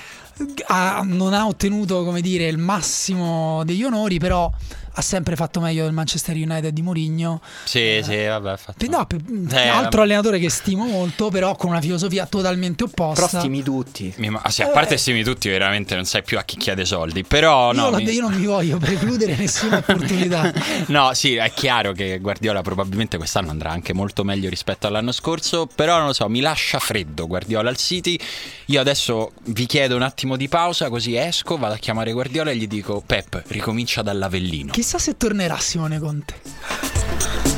ha, non ha ottenuto come dire il massimo degli onori però ha sempre fatto meglio del Manchester United di Mourinho. Sì, eh, sì, vabbè. Fatto... No, eh, altro allenatore che stimo molto, però con una filosofia totalmente opposta. Però stimi tutti. Mi, sì, a parte eh, stimi tutti, veramente non sai più a chi chiede soldi. Però io, no, mi... io non mi voglio precludere nessuna opportunità. no, sì, è chiaro che Guardiola probabilmente quest'anno andrà anche molto meglio rispetto all'anno scorso. Però non lo so, mi lascia freddo Guardiola al City. Io adesso vi chiedo un attimo di pausa, così esco, vado a chiamare Guardiola e gli dico: Pep, ricomincia dall'Avellino. Chissà se tornerà Simone Conte.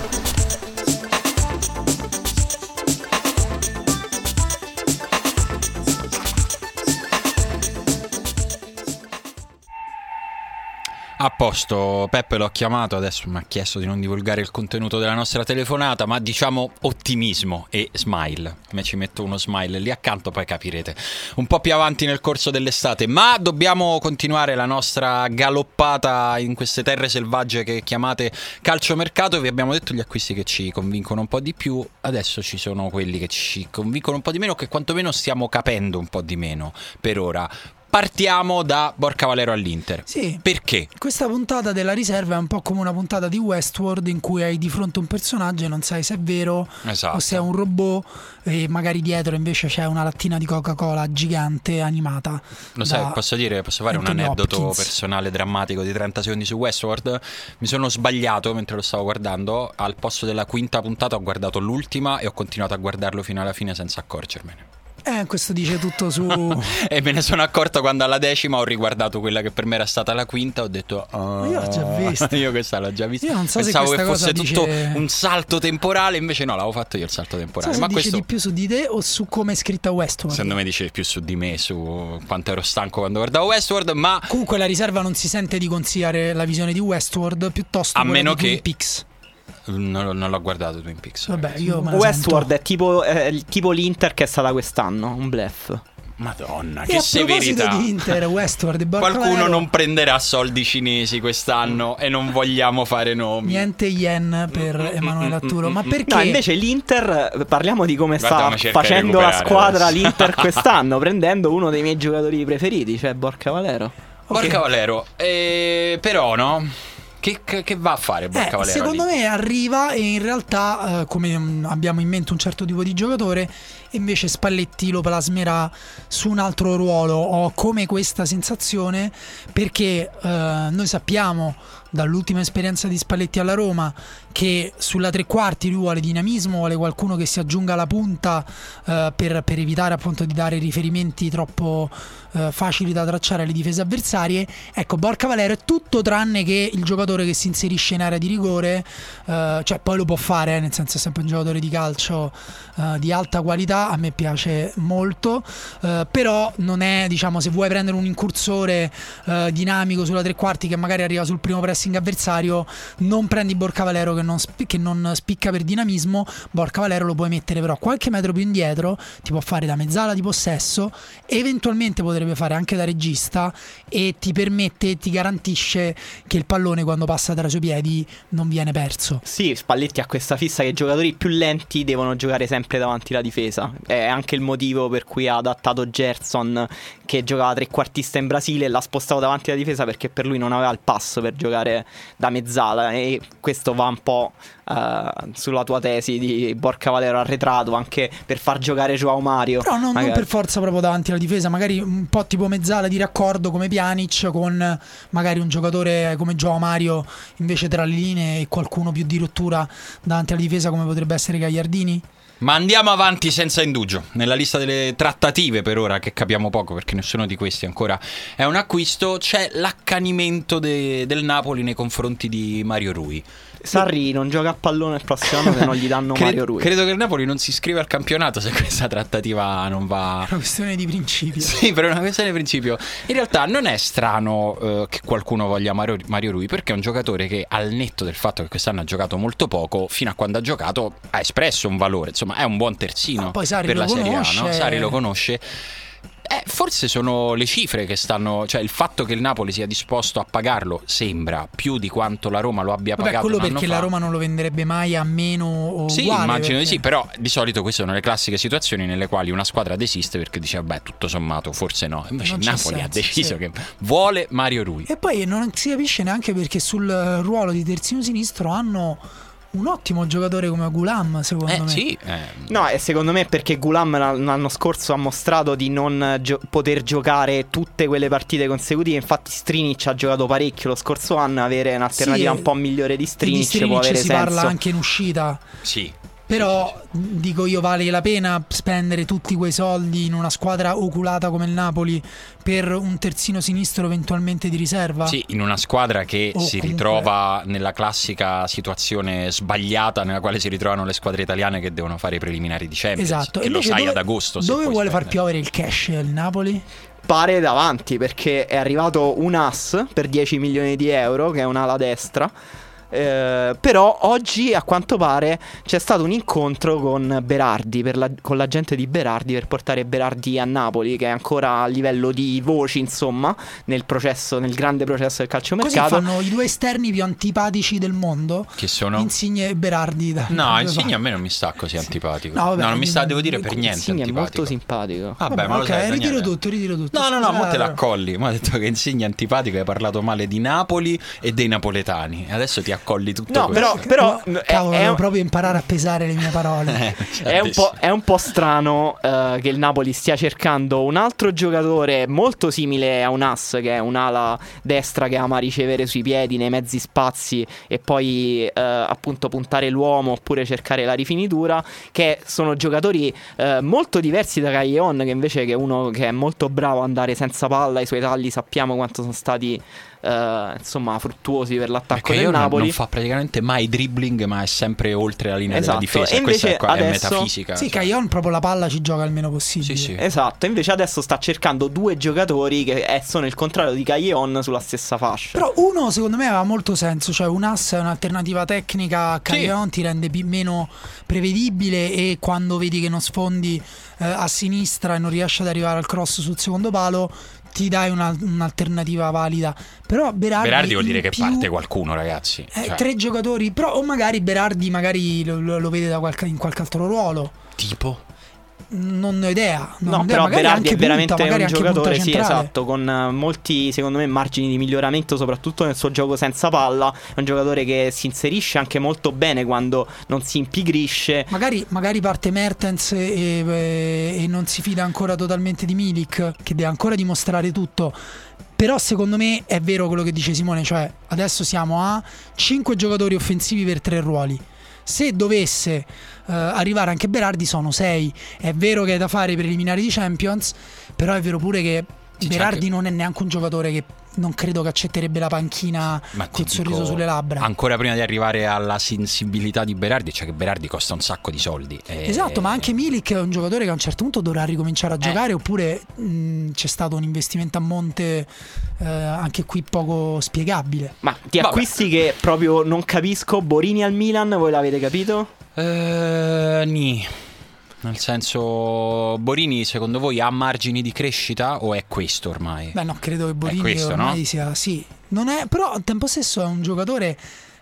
A posto, Peppe l'ho chiamato, adesso mi ha chiesto di non divulgare il contenuto della nostra telefonata, ma diciamo ottimismo e smile. Me ci metto uno smile lì accanto, poi capirete un po' più avanti nel corso dell'estate. Ma dobbiamo continuare la nostra galoppata in queste terre selvagge che chiamate calciomercato. Vi abbiamo detto gli acquisti che ci convincono un po' di più, adesso ci sono quelli che ci convincono un po' di meno, che quantomeno stiamo capendo un po' di meno per ora. Partiamo da Borca Valero all'Inter. Sì. Perché? Questa puntata della riserva è un po' come una puntata di Westworld in cui hai di fronte un personaggio e non sai se è vero esatto. o se è un robot e magari dietro invece c'è una lattina di Coca-Cola gigante animata. Lo sai, posso dire, posso fare Anthony un aneddoto Hopkins. personale drammatico di 30 secondi su Westworld? Mi sono sbagliato mentre lo stavo guardando, al posto della quinta puntata ho guardato l'ultima e ho continuato a guardarlo fino alla fine senza accorgermene. Eh, questo dice tutto su. e me ne sono accorto quando alla decima ho riguardato quella che per me era stata la quinta. Ho detto, oh, io l'ho già vista. Io questa l'ho già vista. Io non so Pensavo se che fosse cosa tutto dice... un salto temporale, invece no, l'avevo fatto io il salto temporale. so Ma dice questo, di più su di te o su come è scritta Westworld. secondo me, dice più su di me, su quanto ero stanco quando guardavo Westworld. Ma Comunque la riserva non si sente di consigliare la visione di Westworld, piuttosto A meno di che- Peaks. Non, non l'ho guardato Twin Peaks. Vabbè, io Westworld sento. è tipo, eh, il- tipo l'Inter che è stata quest'anno, un bluff. Madonna, E che a severità. di Inter, Westworld e Qualcuno non prenderà soldi cinesi quest'anno e non vogliamo fare nomi. Niente yen per Emanuele Atturo. Ma perché? No, invece l'Inter, eh, parliamo di come Guarda sta facendo la squadra adesso. l'Inter quest'anno, prendendo uno dei miei giocatori preferiti, cioè Borca Valero. Borca Valero, eh, però no? Che, che- va a fare Borca Eh, secondo lì? me arriva e in realtà, eh, come abbiamo in mente un certo tipo di giocatore, invece Spalletti lo plasmerà su un altro ruolo. Ho come questa sensazione perché eh, noi sappiamo dall'ultima esperienza di Spalletti alla Roma che sulla tre quarti lui vuole dinamismo, vuole qualcuno che si aggiunga alla punta eh, per, per evitare appunto di dare riferimenti troppo eh, facili da tracciare alle difese avversarie. Ecco, Borca Valero è tutto tranne che il giocatore che si inserisce in area di rigore, eh, cioè poi lo può fare, eh, nel senso è sempre un giocatore di calcio eh, di alta qualità, a me piace molto, eh, però non è, diciamo, se vuoi prendere un incursore dinamico sulla tre quarti che magari arriva sul primo pressing avversario, non prendi Borca Valero che non, spi- che non spicca per dinamismo, Borca Valero lo puoi mettere però qualche metro più indietro, ti può fare da mezzala di possesso, eventualmente potrebbe fare anche da regista e ti permette, ti garantisce che il pallone quando passa tra i suoi piedi non viene perso. Sì, Spalletti ha questa fissa che i giocatori più lenti devono giocare sempre davanti alla difesa. È anche il motivo per cui ha adattato Gerson, che giocava trequartista in Brasile, e l'ha spostato davanti alla difesa perché per lui non aveva il passo per giocare da mezzala. E questo va un po' eh, sulla tua tesi di Borca Valero arretrato, anche per far giocare Joao Mario. Però non, non per forza proprio davanti alla difesa, magari un po' tipo mezzala di raccordo come Pjanic con magari un giocatore come Joao Mario invece tra le linee e qualcuno più di rottura davanti alla difesa come potrebbe essere Gagliardini. Ma andiamo avanti senza indugio. Nella lista delle trattative per ora, che capiamo poco perché nessuno di questi ancora è un acquisto, c'è l'accanimento de- del Napoli nei confronti di Mario Rui. Sarri non gioca a pallone il prossimo anno se non gli danno Cre- Mario Rui. Credo che il Napoli non si iscrive al campionato se questa trattativa non va. È una questione di principio. Sì, per una questione di principio. In realtà non è strano eh, che qualcuno voglia Mario, Mario Rui perché è un giocatore che al netto del fatto che quest'anno ha giocato molto poco, fino a quando ha giocato ha espresso un valore, insomma è un buon terzino Ah, poi Sarri per la Serie A, no? conosce. Sarri lo conosce. Eh, forse sono le cifre che stanno, cioè il fatto che il Napoli sia disposto a pagarlo sembra più di quanto la Roma lo abbia Vabbè, pagato. quello perché fa. la Roma non lo venderebbe mai a meno o Sì, uguale, immagino di perché- sì, però di solito queste sono le classiche situazioni nelle quali una squadra desiste perché dice vabbè tutto sommato forse no, invece Non il Napoli ha senso, deciso sì. che vuole Mario Rui. E poi non si capisce neanche perché sul ruolo di terzino sinistro hanno un ottimo giocatore come Gulam, secondo Eh me. sì, eh, No, e secondo me perché Gulam l'an- l'anno scorso ha mostrato di non gio- poter giocare tutte quelle partite consecutive. Infatti, Strinic ha giocato parecchio lo scorso anno. Avere un'alternativa Sì, un po' migliore di Strinic, di Strinic può avere si senso. parla anche in uscita. sì. Però dico io vale la pena spendere tutti quei soldi in una squadra oculata come il Napoli per un terzino sinistro eventualmente di riserva? Sì, in una squadra che O si comunque- ritrova nella classica situazione sbagliata nella quale si ritrovano le squadre italiane che devono fare i preliminari di Champions. Esatto. E lo sai dove, ad agosto. Dove vuole far spendere. piovere il cash il Napoli? Pare davanti perché è arrivato un ass per 10 milioni di euro, che è un'ala destra. Eh, però oggi a quanto pare c'è stato un incontro con Berardi, per la- con la gente di Berardi per portare Berardi a Napoli, che è ancora a livello di voci, insomma, nel processo, nel grande processo del Così calciomercato. fanno i due esterni più antipatici del mondo. Che sono? Insigne e Berardi. da- No, Insigne a me non mi sta così antipatico. No, No, vabbè, non mi sta, devo dire, per niente Insigne è antipatico. molto simpatico. Vabbè, Vabbè, ma lo ok, sai, ritiro Daniele. tutto, ritiro tutto. No, no, no, mo te l'accolli. Ma ha detto che Insigne è antipatico, hai parlato male di Napoli e dei napoletani. Adesso ti accolli tutto No, questo. però, però Oh, è- Cavolo, è, un- proprio imparare a pesare le mie parole. Eh, È un, è un po' strano eh, che il Napoli stia cercando un altro giocatore molto simile a un ass, che è un'ala destra che ama ricevere sui piedi nei mezzi spazi e poi eh, appunto puntare l'uomo oppure cercare la rifinitura, che sono giocatori eh, molto diversi da Caglion, che invece che è uno che è molto bravo a andare senza palla, i suoi tagli sappiamo quanto sono stati eh, insomma fruttuosi per l'attacco Perché del Napoli. non fa praticamente mai dribbling, ma è sempre oltre la linea Esatto, della difesa. e questa è, invece qua- è adesso- metafisica. sì, cioè. Caglion proprio la palla ci gioca il meno possibile. Sì, sì. Esatto, invece adesso sta cercando due giocatori che eh, sono il contrario di Caglion sulla stessa fascia. Però uno secondo me aveva molto senso, cioè un ass è un'alternativa tecnica a Caglion, ti rende pi- meno prevedibile e quando vedi che non sfondi eh, a sinistra e non riesci ad arrivare al cross sul secondo palo ti dai una- un'alternativa valida. Però Berardi, Berardi vuol dire che più- parte qualcuno, ragazzi. eh, Cioè, tre giocatori, però o magari Berardi magari lo, lo- lo vede da qualche- in qualche altro ruolo. Tipo? Non ne ho idea. Non No, ho idea. però magari Berardi è veramente punta, un giocatore, sì, esatto, con eh, molti, secondo me, margini di miglioramento, soprattutto nel suo gioco senza palla. È un giocatore che si inserisce anche molto bene quando non si impigrisce. Magari, magari parte Mertens e, e- e non si fida ancora totalmente di Milik, che deve ancora dimostrare tutto. Però secondo me è vero quello che dice Simone, cioè adesso siamo a 5 giocatori offensivi per 3 ruoli. Se dovesse eh, arrivare anche Berardi sono 6. È vero che è da fare i preliminari di Champions, però è vero pure che Berardi anche- non è neanche un giocatore che non credo che accetterebbe la panchina Ma col sorriso dico, sulle labbra. Ancora prima di arrivare alla sensibilità di Berardi, cioè che Berardi costa un sacco di soldi. E- Esatto, ma anche Milik è un giocatore che a un certo punto dovrà ricominciare a Eh. giocare oppure mh, c'è stato un investimento a monte eh, anche qui poco spiegabile. Ma ti acquisti che proprio non capisco. Borini al Milan, voi l'avete capito? Eh, ni. Nel senso, Borini secondo voi ha margini di crescita o è questo ormai? Beh no, credo che Borini questo, ormai no? sia sì, non è, però al tempo stesso è un giocatore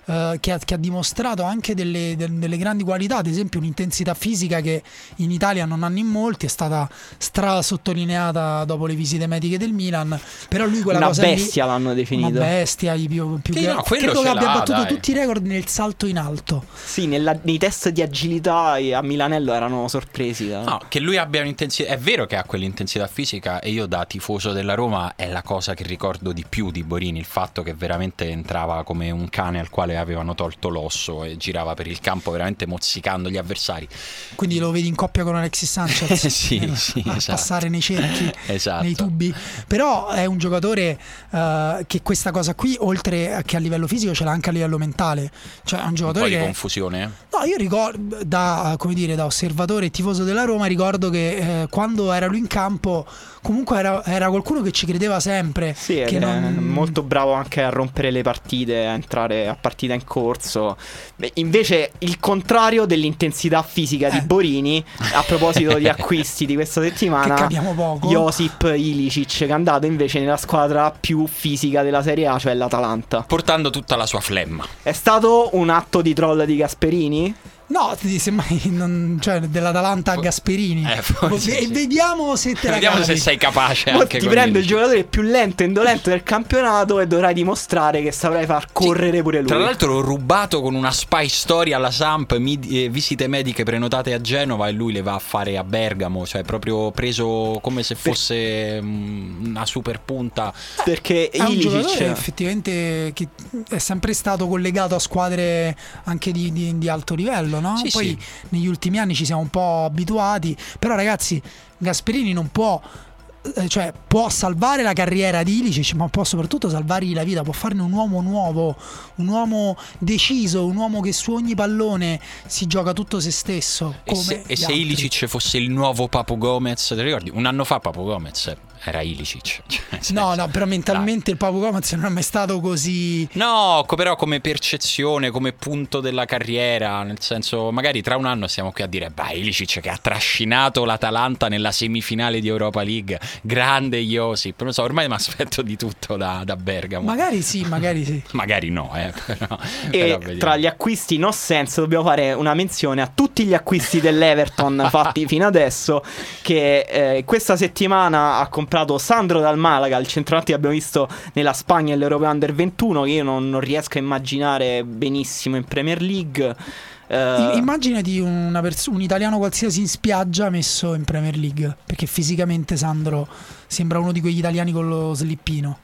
eh, che, ha, che ha dimostrato anche delle, de- delle grandi qualità, ad esempio un'intensità fisica che in Italia non hanno in molti, è stata stra sottolineata dopo le visite mediche del Milan, però lui quella Una cosa lì- bestia l'hanno definito. Una bestia, i più, più Sì, che- no, quello credo che abbia battuto dai. tutti i record nel salto in alto. Sì, nella- nei test di agilità eh, a Milanello erano sorpresi. da- No, che lui abbia un'intensità. È vero che ha quell'intensità fisica e io da tifoso della Roma è la cosa che ricordo di più di Borini, il fatto che veramente entrava come un cane al quale quale avevano tolto l'osso e girava per il campo veramente mozzicando gli avversari. Quindi lo vedi in coppia con Alexis Sanchez Sì, eh, sì, a esatto. passare nei cerchi, Esatto. nei tubi. Però è un giocatore eh, che questa cosa qui, oltre che a livello fisico, ce l'ha anche a livello mentale. Cioè è un Un po' giocatore di che confusione. No, io ricordo da, come dire, da osservatore e tifoso della Roma, ricordo che eh, quando era lui in campo, comunque era, era qualcuno che ci credeva sempre. Sì, che non- molto bravo anche a rompere le partite, a entrare a partita in corso. Beh, invece il contrario dell'intensità fisica di Eh. Borini, a proposito di acquisti di questa Che settimana, capiamo poco. Josip Ilicic che è andato invece nella squadra più fisica della Serie A, cioè l'Atalanta. Portando tutta la sua flemma. È stato un atto di troll di Gasperini? No, ti semmai non, cioè, dell'Atalanta a Gasperini. Eh, forse e sì. vediamo se te la Vediamo se cavi. sei capace Mo anche ti prendo il il- giocatore più lento e indolente del campionato e dovrai dimostrare che saprai far correre pure lui. Tra l'altro l'ho rubato con una spy story alla Samp, mid- eh, visite mediche prenotate a Genova e lui le va a fare a Bergamo, cioè proprio preso come se fosse mm, una super punta. perché È Ilicic effettivamente che è sempre stato collegato a squadre anche di, di- di alto livello, no? Sì, Poi sì. negli ultimi anni ci siamo un po' abituati, però ragazzi Gasperini non può eh, cioè può salvare la carriera di Ilicic ma può soprattutto salvargli la vita può farne un uomo nuovo un uomo deciso un uomo che su ogni pallone si gioca tutto se stesso E se, e se. Ilicic fosse il nuovo Papu Gomez, ti ricordi? Un anno fa Papu Gomez era Ilicic. Cioè, no senso- no però mentalmente il Papu Gomez non è mai stato così No, però come percezione, come punto della carriera, nel senso, magari tra un anno stiamo qui a dire, beh, Ilicic che ha trascinato l'Atalanta nella semifinale di Europa League, grande Josip, non so, ormai mi aspetto di tutto da, da Bergamo. magari sì magari sì Magari no, eh, però, e però tra gli acquisti no sense dobbiamo fare una menzione a tutti gli acquisti dell'Everton fatti fino adesso che eh, questa settimana ha comprato Sandro dal Malaga il centravanti che abbiamo visto nella Spagna e l'Europeo Under 21 che io non, non riesco a immaginare benissimo in Premier League Eh, I- Immaginati una pers- un italiano qualsiasi in spiaggia messo in Premier League, perché fisicamente Sandro sembra uno di quegli italiani con lo slippino.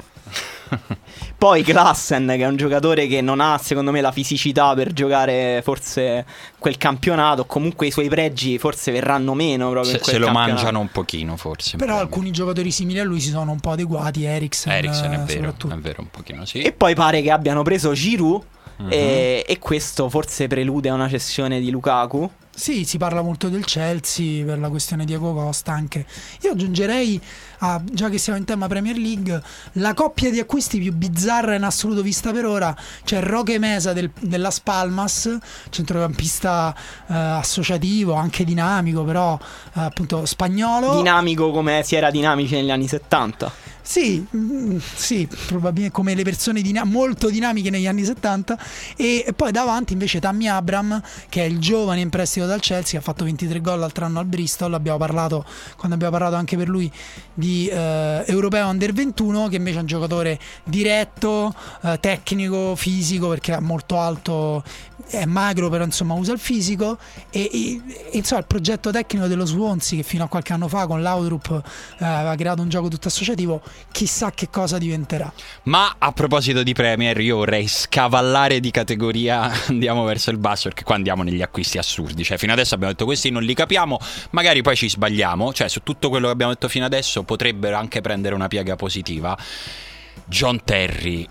Poi Klassen, che è un giocatore che non ha, secondo me, la fisicità per giocare forse quel campionato. Comunque i suoi pregi forse verranno meno proprio se, in quel se lo mangiano un pochino forse. Però alcuni giocatori simili a lui si sono un po' adeguati, Eriksen, Eriksen è vero, soprattutto. è vero un pochino sì. E poi pare che abbiano preso Giroud. Mhm. e, e questo forse prelude a una cessione di Lukaku. Sì, si parla molto del Chelsea per la questione di Diego Costa anche. Io aggiungerei, a- già che siamo in tema Premier League, la coppia di acquisti più bizzarra in assoluto vista per ora, cioè Roque Mesa del- della Spalmas, centrocampista eh, associativo, anche dinamico, però eh, appunto spagnolo. Dinamico come si era dinamici negli anni 70. Sì, mm, sì, probabilmente come le persone dina- molto dinamiche negli anni 70 e poi davanti invece Tammy Abram che è il giovane in prestito dal Chelsea che ha fatto 23 gol l'altro anno al Bristol, abbiamo parlato quando abbiamo parlato anche per lui di eh, Europeo Under 21 che invece è un giocatore diretto, eh, tecnico, fisico perché è molto alto, è magro però insomma usa il fisico e, e- insomma il progetto tecnico dello Swansea che fino a qualche anno fa con l'Audrup eh, aveva creato un gioco tutto associativo chissà che cosa diventerà Ma a proposito di Premier, io vorrei scavallare di categoria, andiamo verso il basso, perché qua andiamo negli acquisti assurdi. Cioè, fino adesso abbiamo detto questi non li capiamo, magari poi ci sbagliamo. Cioè, su tutto quello che abbiamo detto fino adesso potrebbero anche prendere una piega positiva. John Terry.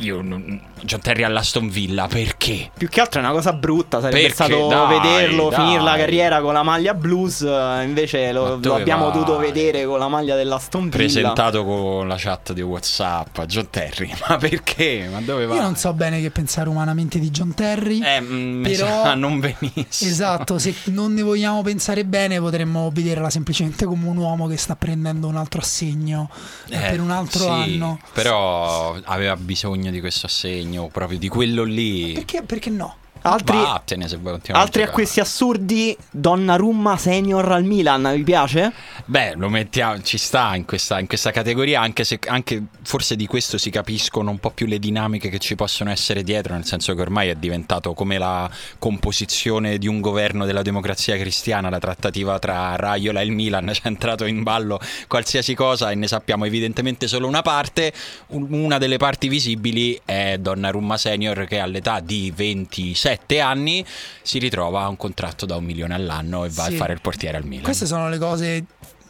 Io non- John Terry all'Aston Villa, perché? Più che altro è una cosa brutta, sarebbe Perché? stato Dai, vederlo dai. finire la carriera con la maglia blues, eh, invece lo, lo abbiamo vai? dovuto vedere con la maglia dell'Aston Villa. Presentato con la chat di WhatsApp, John Terry. Ma perché? Ma dove va? io non so bene che pensare umanamente di John Terry Eh, mm, mi Però- sa non benissimo. Esatto, se non ne vogliamo pensare bene potremmo vederla semplicemente come un uomo che sta prendendo un altro assegno eh, Eh, per un altro sì, anno. Però aveva bisogno di questo assegno, proprio di quello lì. Perché, perché no? Altri, Vattene se vuoi altri a acquisti assurdi, Donnarumma senior al Milan, vi piace? Beh, lo mettiamo, ci sta in questa, in questa categoria, anche se anche forse di questo si capiscono un po' più le dinamiche che ci possono essere dietro, nel senso che ormai è diventato come la composizione di un governo della democrazia cristiana, la trattativa tra Raiola e il Milan, c'è entrato in ballo qualsiasi cosa e ne sappiamo evidentemente solo una parte. Un- Una delle parti visibili è Donnarumma Senior che all'età di 27 anni si ritrova a un contratto da un milione all'anno e va Sì. a fare il portiere al Milan. Queste sono le cose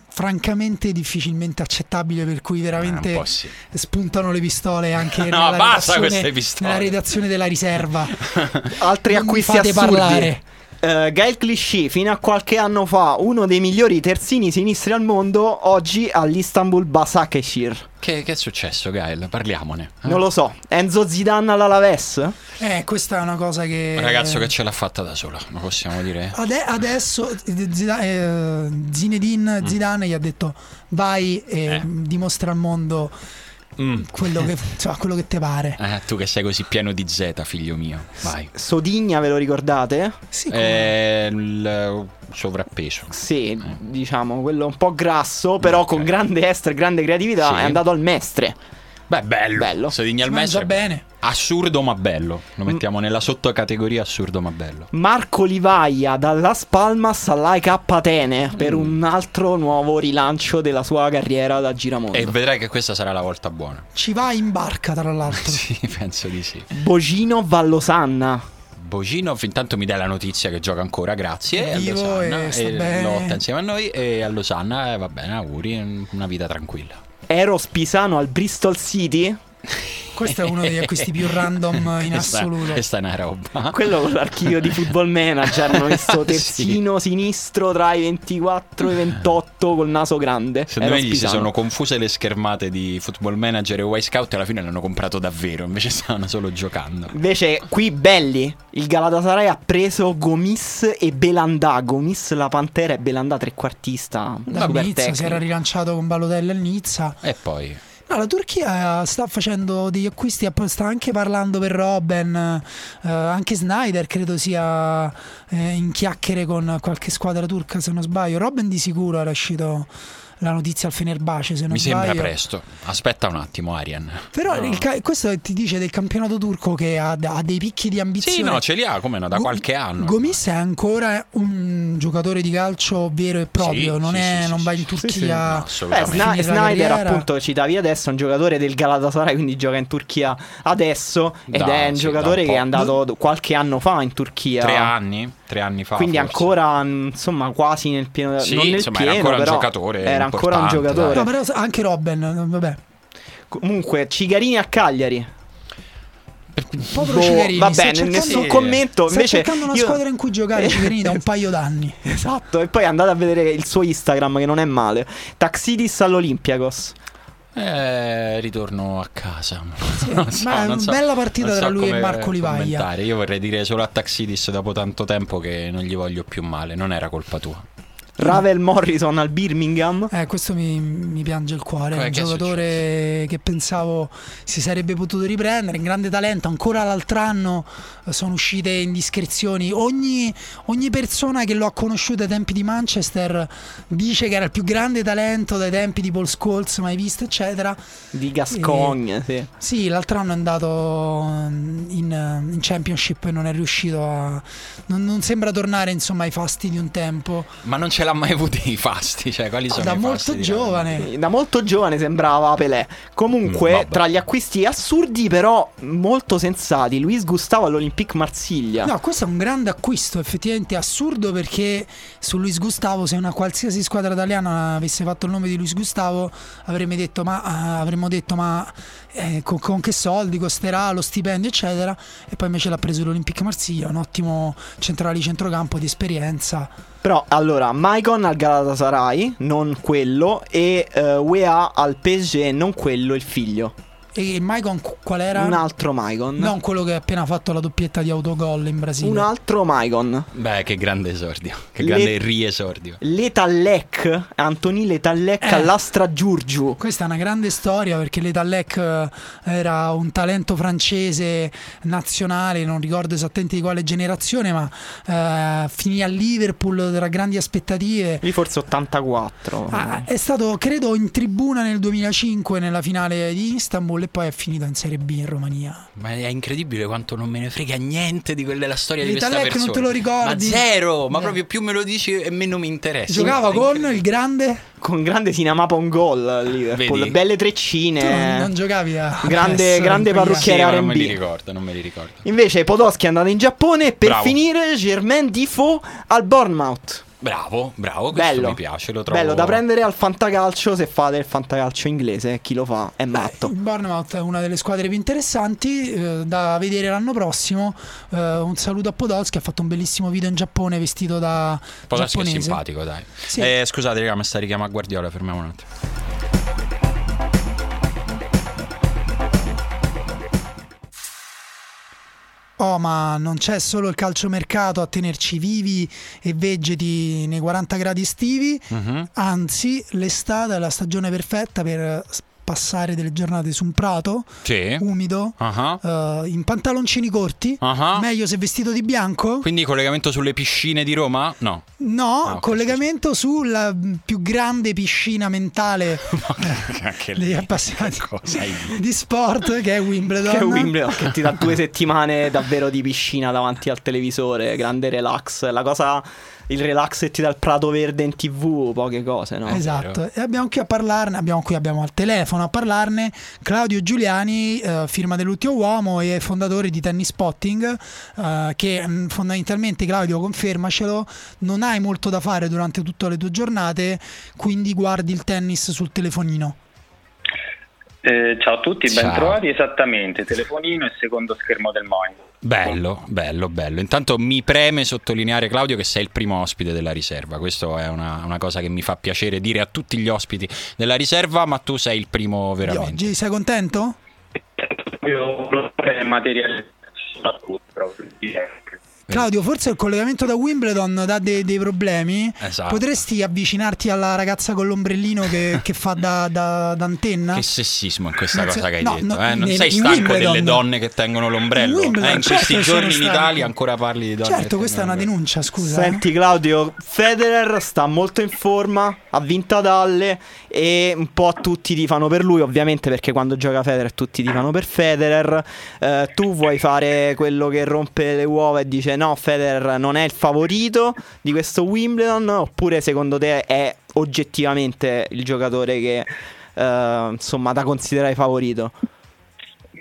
francamente difficilmente accettabili per cui Eh, veramente po' sì. spuntano le pistole anche No, nella, redazione, nella redazione della riserva. Altri mi acquisti fate assurdi. parlare. Eh, Gael Clichy, fino a qualche anno fa uno dei migliori terzini sinistri al mondo, oggi all'Istanbul Basakeshir. Che, che è successo, Gael? Parliamone. eh? Non lo so. Enzo Zidane all'Alaves? Eh, questa è una cosa che Un ragazzo che ce l'ha fatta da sola, lo possiamo dire? Ade- adesso Zida- eh, Zinedine Zidane gli ha detto vai e Mm. Eh. dimostra al mondo Mm. quello che, insomma, quello che te pare. Eh, tu che sei così pieno di Z, figlio mio. Vai. Sodigna, ve lo ricordate? Sì, come- Eh, il sovrappeso. Sì, diciamo, quello un po' grasso, però Ok. con grande estro e grande creatività, Sì. è andato al Mestre. Beh, bello. Bello. Sodigna si al mezzo. bene. Assurdo ma bello. Lo mettiamo nella sottocategoria assurdo ma bello. Marco Livaia dalla Spalmas all'AIK Atene per un altro nuovo rilancio della sua carriera da giramondo. E vedrai che questa sarà la volta buona. Ci va in barca, tra l'altro. Sì, penso di sì. Bocino Vallosanna. Boginov intanto mi dai la notizia che gioca ancora, grazie. È a Losanna, e sta bene. lotta insieme a noi e a Losanna eh, va bene, auguri, una vita tranquilla. Eros Pisano al Bristol City. Questo è uno degli acquisti più random in Questa- assoluto. Questa è una roba. Quello con l'archivio di football manager. Hanno messo terzino sinistro tra i 24 e i 28 col naso grande. Secondo me gli si sono confuse le schermate di Football Manager e Y Scout e alla fine l'hanno comprato davvero, invece stavano solo giocando. Invece, qui belli. Il Galatasaray ha preso Gomis e Belanda. Gomis la Pantera e Belanda trequartista. Da Nizza si era rilanciato con Balotelli al Nizza. E poi No, la Turchia sta facendo degli acquisti, sta anche parlando per Robben, eh, anche Snyder credo sia eh, in chiacchiere con qualche squadra turca se non sbaglio. Robben di sicuro era uscito la notizia al Fenerbahce se non mi sbaglio. sembra presto. Aspetta un attimo, Arian. Però il ca- questo ti dice del campionato turco che ha, ha dei picchi di ambizione. Sì, no, ce li ha come no, da Go- qualche anno. Gomis è ancora un giocatore di calcio vero e proprio, Sì, non, sì, è- sì, non sì, va in Turchia. sì, no, Eh, assolutamente. Sna- Snyder, appunto, citavi adesso, è un giocatore del Galatasaray, quindi gioca in Turchia adesso. Ed Da- è un sì, giocatore un che è andato qualche anno fa in Turchia. Tre anni, tre anni fa. Quindi forse. ancora, mh, insomma, quasi nel pieno. Sì, non nel insomma, era pieno, ancora un però giocatore Era ancora un giocatore. No, però anche Robben, vabbè. Comunque, Cigarini a Cagliari. Povero Boh, Cigarini, va sta bene, cercando- nessun commento. Sta Invece, cercando una io- squadra in cui giocare Cigarini da un paio d'anni. Esatto, e poi andate a vedere il suo Instagram che non è male. Taxidis all'Olympiakos. Eh, ritorno a casa. So, ma è una so- bella partita tra so lui e Marco Livaglia. Io vorrei dire solo a Taxidis dopo tanto tempo che non gli voglio più male, non era colpa tua. Ravel Morrison al Birmingham. Eh, questo mi, mi piange il cuore. È Come un giocatore che pensavo si sarebbe potuto riprendere. Un grande talento. Ancora l'altro anno eh, sono uscite indiscrezioni. Ogni, ogni persona che lo ha conosciuto ai tempi di Manchester dice che era il più grande talento dai tempi di Paul Scholes mai visto, eccetera. Di Gascogne, sì. Sì, l'altro anno è andato mm, in, in Championship e non è riuscito a. Non, non sembra tornare insomma ai fasti di un tempo. Ma non ce l'ha mai avuti i fasti, cioè quali sono da i molto fasti giovane. Da molto giovane sembrava Pelé. Comunque, Mm, tra gli acquisti assurdi, però molto sensati, Luis Gustavo all'Olympique Marsiglia. No, questo è un grande acquisto, effettivamente assurdo perché su Luis Gustavo, se una qualsiasi squadra italiana avesse fatto il nome di Luis Gustavo, avremmo detto ma, ah, avremmo detto, ma eh, con, con che soldi costerà lo stipendio, eccetera. E poi invece l'ha preso l'Olympique Marsiglia, un ottimo centrale di centrocampo di esperienza. Però, allora, Maicon al Galatasaray, non quello, e eh, UEA al PSG, non quello, il figlio. E Maicon qu- qual era? Un altro Maicon. Non quello che ha appena fatto la doppietta di autogol in Brasile. Un altro Maicon. Beh, che grande esordio. Che Le- grande riesordio. Letallec, Antoni Letallec Eh. all'Astra Giurgiu. Questa è una grande storia perché l'Etallec eh, era un talento francese nazionale, non ricordo esattamente di quale generazione, ma eh, finì a Liverpool tra grandi aspettative. Lì forse 84. Ah, è stato, credo, in tribuna nel 2005 nella finale di Istanbul e poi è finito in Serie B in Romania. Ma è incredibile quanto non me ne frega niente di quella della storia di questa persona. non te lo ricordi? Ma zero, ma Eh. proprio più me lo dici e meno mi interessa. Giocava con il grande. Con grande Sinamapa un gol Liverpool. Vedi? Belle treccine. non, non giocavi a. Grande- adesso, grande parrucchiere Sì, non me li ricordo, non me li ricordo. Invece Podolski è andato in Giappone per Bravo. finire Germain Defoe al Bournemouth. Bravo, bravo, questo Bello. mi piace, lo trovo. Bello da prendere al fantacalcio se fate il fantacalcio inglese, chi lo fa è matto. Il Bournemouth è una delle squadre più interessanti eh, da vedere l'anno prossimo. Eh, un saluto a Podolski, ha fatto un bellissimo video in Giappone vestito da Podolski è giapponese. simpatico, dai. Sì. Eh, scusate, raga, mi sta richiamando a Guardiola, fermiamo un attimo. Oh, ma non c'è solo il calciomercato a tenerci vivi e vegeti nei 40 gradi estivi, Mhm. anzi, l'estate è la stagione perfetta per passare delle giornate su un prato Sì. umido, Ah, eh, in pantaloncini corti. ah. Meglio se vestito di bianco. Quindi collegamento sulle piscine di Roma? No. No, Ah, ok, collegamento sulla mm, più grande piscina mentale Anche degli lì. appassionati di sport che è Wimbledon. Che Wimbledon che ti dà due settimane davvero di piscina davanti al televisore, grande relax. La cosa, il relax che ti dà il prato verde in tv, poche cose, no? Esatto, e abbiamo qui a parlarne, abbiamo qui abbiamo al telefono a parlarne Claudio Giuliani, eh, firma dell'ultimo uomo e fondatore di Tennis Spotting, eh, che mh, fondamentalmente Claudio confermacelo, non hai molto da fare durante tutte le tue giornate, quindi guardi il tennis sul telefonino. Eh, ciao a tutti, Ciao. ben trovati. Esattamente, telefonino e secondo schermo del monitor. Bello, bello, bello. Intanto mi preme sottolineare, Claudio, che sei il primo ospite della riserva. Questo è una, una cosa che mi fa piacere dire a tutti gli ospiti della riserva, ma tu sei il primo Di veramente. oggi sei contento? Io materiale soprattutto proprio di. Claudio, forse il collegamento da Wimbledon dà dei, dei problemi. Esatto. Potresti avvicinarti alla ragazza con l'ombrellino che, che fa da, da- da antenna? Che sessismo in questa Non cosa so- che hai no, detto, no, eh? Non in- sei stanco Wimbledon. delle donne che tengono l'ombrello? In Eh, in certo questi giorni in Italia ancora parli di donne. Certo, questa è una denuncia, scusa. eh. Senti Claudio, Federer sta molto in forma, ha vinto ad Halle e un po' tutti tifano per lui, ovviamente perché quando gioca Federer tutti tifano per Federer. Eh, tu vuoi fare quello che rompe le uova e dice no, Federer non è il favorito di questo Wimbledon oppure secondo te è oggettivamente il giocatore che eh, insomma da considerare favorito?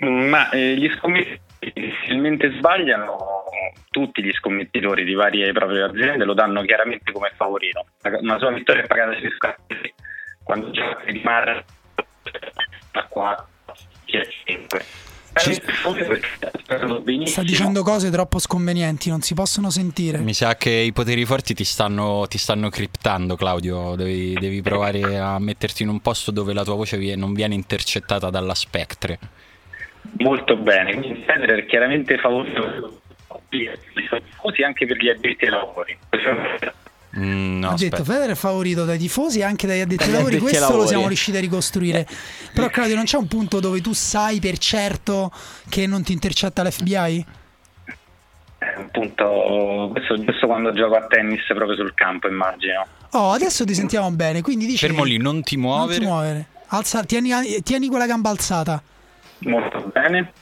Ma eh, gli scommettitori difficilmente sbagliano, tutti gli scommettitori di varie proprie aziende lo danno chiaramente come favorito. Una sua vittoria è pagata sui scatti quando gioca di Mar a 4, 5. Sta dicendo cose troppo sconvenienti, non si possono sentire. Mi sa che i poteri forti ti stanno, ti stanno criptando, Claudio. Devi, devi provare a metterti in un posto dove la tua voce non viene intercettata dalla spectre. molto bene. Quindi Federer chiaramente favorito tifosi anche per gli addetti ai lavori. Mm, no, Ho detto aspetta. Federer è favorito dai tifosi e anche dagli addetti ai lavori. Questo lo lavori. siamo riusciti a ricostruire. Però, Claudio, non c'è un punto dove tu sai per certo che non ti intercetta l'FBI? È un punto, questo giusto quando gioco a tennis proprio sul campo, immagino. Oh, adesso ti sentiamo bene. Quindi dici. Fermo lì, non ti Non muovere. ti muovere. Alza, tieni, tieni quella gamba alzata. Molto bene.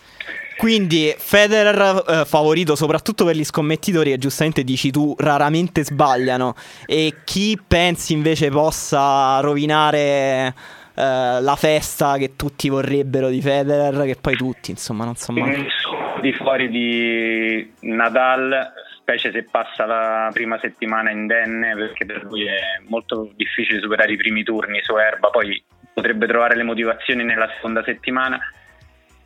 Quindi Federer eh, favorito soprattutto per gli scommettitori che giustamente dici tu raramente sbagliano e chi pensi invece possa rovinare eh, la festa che tutti vorrebbero di Federer che poi tutti insomma non so mai di fuori di Nadal, specie se passa la prima settimana indenne, perché per lui è molto difficile superare i primi turni su erba, poi potrebbe trovare le motivazioni nella seconda settimana.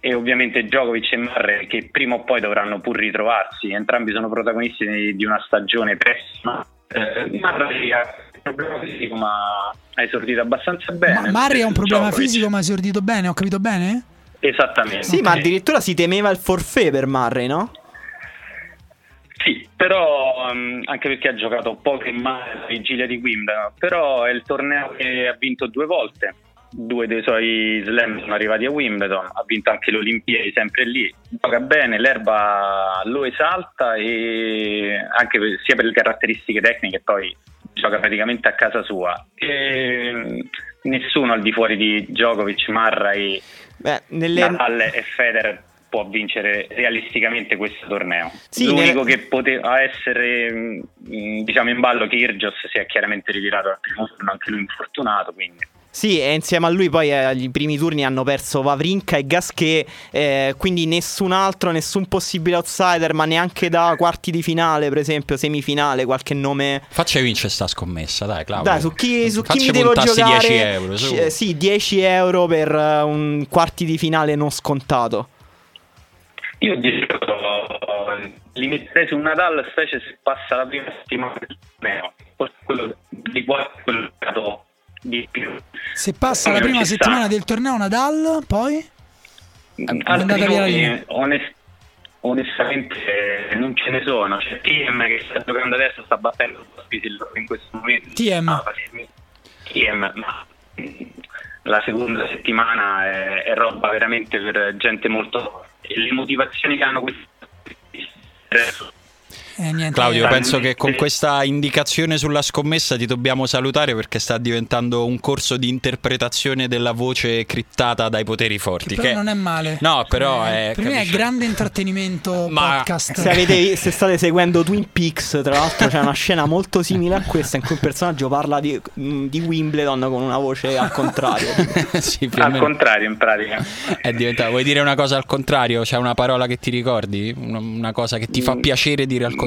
E ovviamente Djokovic e Murray che prima o poi dovranno pur ritrovarsi, entrambi sono protagonisti di, di una stagione pessima. Eh, Murray ha un problema fisico ma ha esordito abbastanza bene. Ma Murray ha un problema Djokovic- fisico, ma ha esordito bene, ho capito bene? Esattamente. Sì, ma addirittura si temeva il forfait per Murray, no? Sì, però um, anche perché ha giocato poco in male alla vigilia di Wimbledon, però è il torneo che ha vinto due volte. Due dei suoi slam sono arrivati a Wimbledon, ha vinto anche le Olimpiadi sempre lì, gioca bene, l'erba lo esalta e anche per, sia per le caratteristiche tecniche poi gioca praticamente a casa sua. E mm, nessuno al di fuori di Djokovic, Murray, Beh, nelle... Nadal e Federer può vincere realisticamente questo torneo. Sì, L'unico nelle- che poteva essere mh, diciamo in ballo Kyrgios si è chiaramente ritirato al primo turno, anche lui infortunato, quindi Sì, e insieme a lui poi eh, agli primi turni hanno perso Vavrinka e Gasquet, eh, quindi nessun altro, nessun possibile outsider, ma neanche da quarti di finale, per esempio, semifinale, qualche nome... Faccia vincere sta scommessa, dai Claudio. Dai, su chi, su chi mi devo giocare? 10 euro. C- eh, sì, 10 euro per eh, un quarti di finale non scontato. io dico li metterei su Nadal specie se passa la prima settimana del torneo, forse quello di qua è quello di più. Se passa la prima ci sta. settimana del torneo Nadal, poi Altri la nomi, linea. onest- onestamente eh, non ce ne sono. C'è TM che sta giocando adesso, sta battendo in questo momento. TM. Ah. TM, ma mm, la seconda settimana è, è roba veramente per gente molto forte. E le motivazioni che hanno questi eh, niente. Claudio, Eh, penso che con questa indicazione sulla scommessa ti dobbiamo salutare perché sta diventando un corso di interpretazione della voce criptata dai poteri forti. Che però che- non è male. No, però Eh, è. per me è capisci? grande intrattenimento Ma- podcast. Se, avete, se state seguendo Twin Peaks, tra l'altro c'è una scena molto simile a questa in cui un personaggio parla di, mh, di Wimbledon con una voce al contrario. sì, al meno. contrario in pratica. È diventato. Vuoi dire una cosa al contrario? C'è una parola che ti ricordi? Una, una cosa che ti fa Mm. piacere dire al contrario?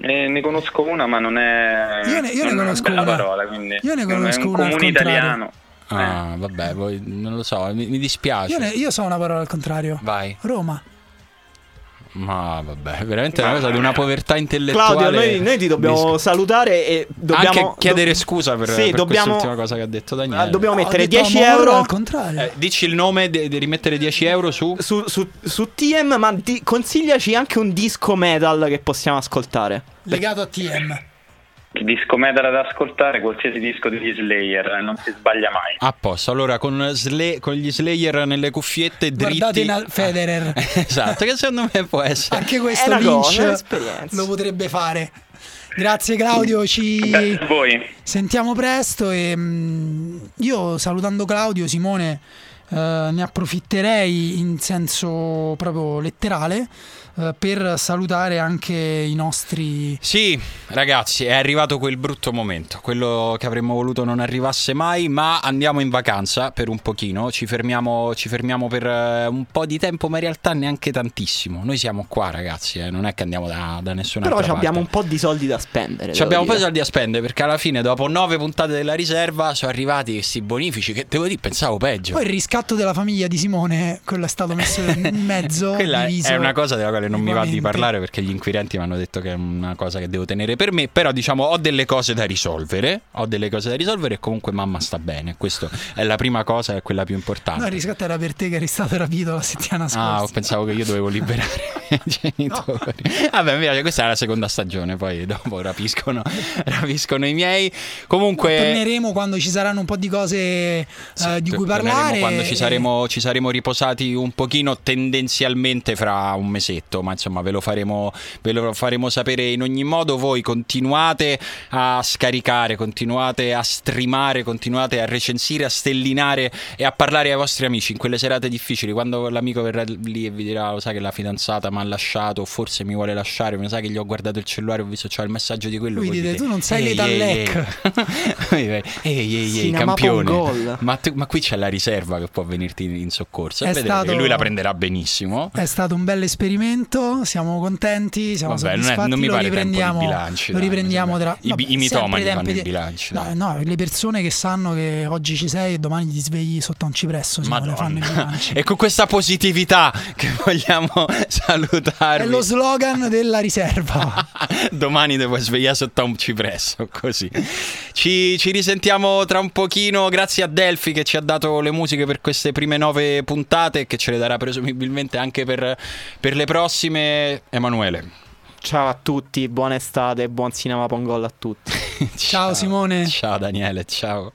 Eh, ne conosco una, ma non è, Io ne- io ne conosco una parola. Quindi Io ne conosco è un una comune contrario. italiano. Ah, vabbè, voi- non lo so, mi, mi dispiace. Io, ne- io so una parola al contrario. Vai. Roma. Ma vabbè, veramente è una cosa di una povertà intellettuale. Claudio, noi, noi ti dobbiamo Dis- salutare e dobbiamo Anche chiedere do- scusa per, Sì, per dobbiamo, quest'ultima cosa che ha detto Daniele. ah, dobbiamo Ho mettere detto 10 amore euro al contrario. Eh, dici il nome di di rimettere 10 euro su. su, su- su TM, ma di- consigliaci anche un disco metal che possiamo ascoltare. Legato a TM. Il disco metal da ascoltare, qualsiasi disco degli Slayer, non si sbaglia mai. A posto, allora con, Sle- con gli Slayer nelle cuffiette dritti. Guardate Na- Federer. esatto, che secondo me può essere. Anche questo una Lynch lo potrebbe fare. Grazie Claudio, ci sentiamo presto e mm, io salutando Claudio, Simone, eh, ne approfitterei in senso proprio letterale eh, per salutare anche i nostri Sì, ragazzi, è arrivato quel brutto momento, quello che avremmo voluto non arrivasse mai, ma andiamo in vacanza per un pochino, ci fermiamo, ci fermiamo per eh, un po' di tempo, ma in realtà neanche tantissimo. Noi siamo qua, ragazzi, eh, non è che andiamo da, da nessuna Però altra ci abbiamo un parte. po' di soldi da spendere. Ci abbiamo un po' di soldi a spendere perché alla fine, dopo nove puntate della riserva, sono arrivati questi bonifici che devo dire, pensavo peggio. Poi il riscatto della famiglia di Simone, quello è stato messo in mezzo. Quella è- diviso è una cosa della quale non mi va di parlare perché gli inquirenti mi hanno detto che è una cosa che devo tenere per me. Però, diciamo, ho delle cose da risolvere. Ho delle cose da risolvere e comunque mamma sta bene. Questa è la prima cosa, è quella più importante. No, il riscatto era per te che eri stato rapito la settimana scorsa. Ah, pensavo che io dovevo liberare genitori. Vabbè, invece questa è la seconda stagione, poi dopo rapiscono, rapiscono i miei. Comunque... Torneremo quando ci saranno un po' di cose eh, di cui parlare. quando ci saremo, ci saremo riposati un pochino tendenzialmente fra un mesetto, ma insomma ve lo, faremo, ve lo faremo sapere in ogni modo. Voi continuate a scaricare, continuate a streamare, continuate a recensire, a stellinare e a parlare ai vostri amici in quelle serate difficili, quando l'amico verrà lì e vi dirà, lo sai che la fidanzata mi ha lasciato, forse mi vuole lasciare, mi sa che gli ho guardato il cellulare, ho visto c'è il messaggio di quello. Dite, dite, "Tu non sei "Ehi, Lethal ehi, Lec." ehi, ehi, campione. Ma, tu- ma qui c'è la riserva che può venirti in, soccorso. E È vedrete stato- che lui la prenderà benissimo. È stato un bel esperimento, siamo contenti, siamo Vabbè, non, è- soddisfatti. non mi lo pare di riprendiamo, bilanci. lo riprendiamo tra. I, vabbè, i mitomani fanno di- bilanci. No, no, le persone che sanno che oggi ci sei e domani ti svegli sotto un cipresso, fanno i bilanci. E con questa positività che vogliamo È salutarvi. lo slogan della riserva. Domani devo svegliare sotto un cipresso, così. Ci, ci risentiamo tra un pochino, grazie a Delphi che ci ha dato le musiche per queste prime nove puntate e che ce le darà presumibilmente anche per, per le prossime. Emanuele. Ciao a tutti, buona estate e buon cinema Pongol a tutti. Ciao Simone. Ciao Daniele, ciao.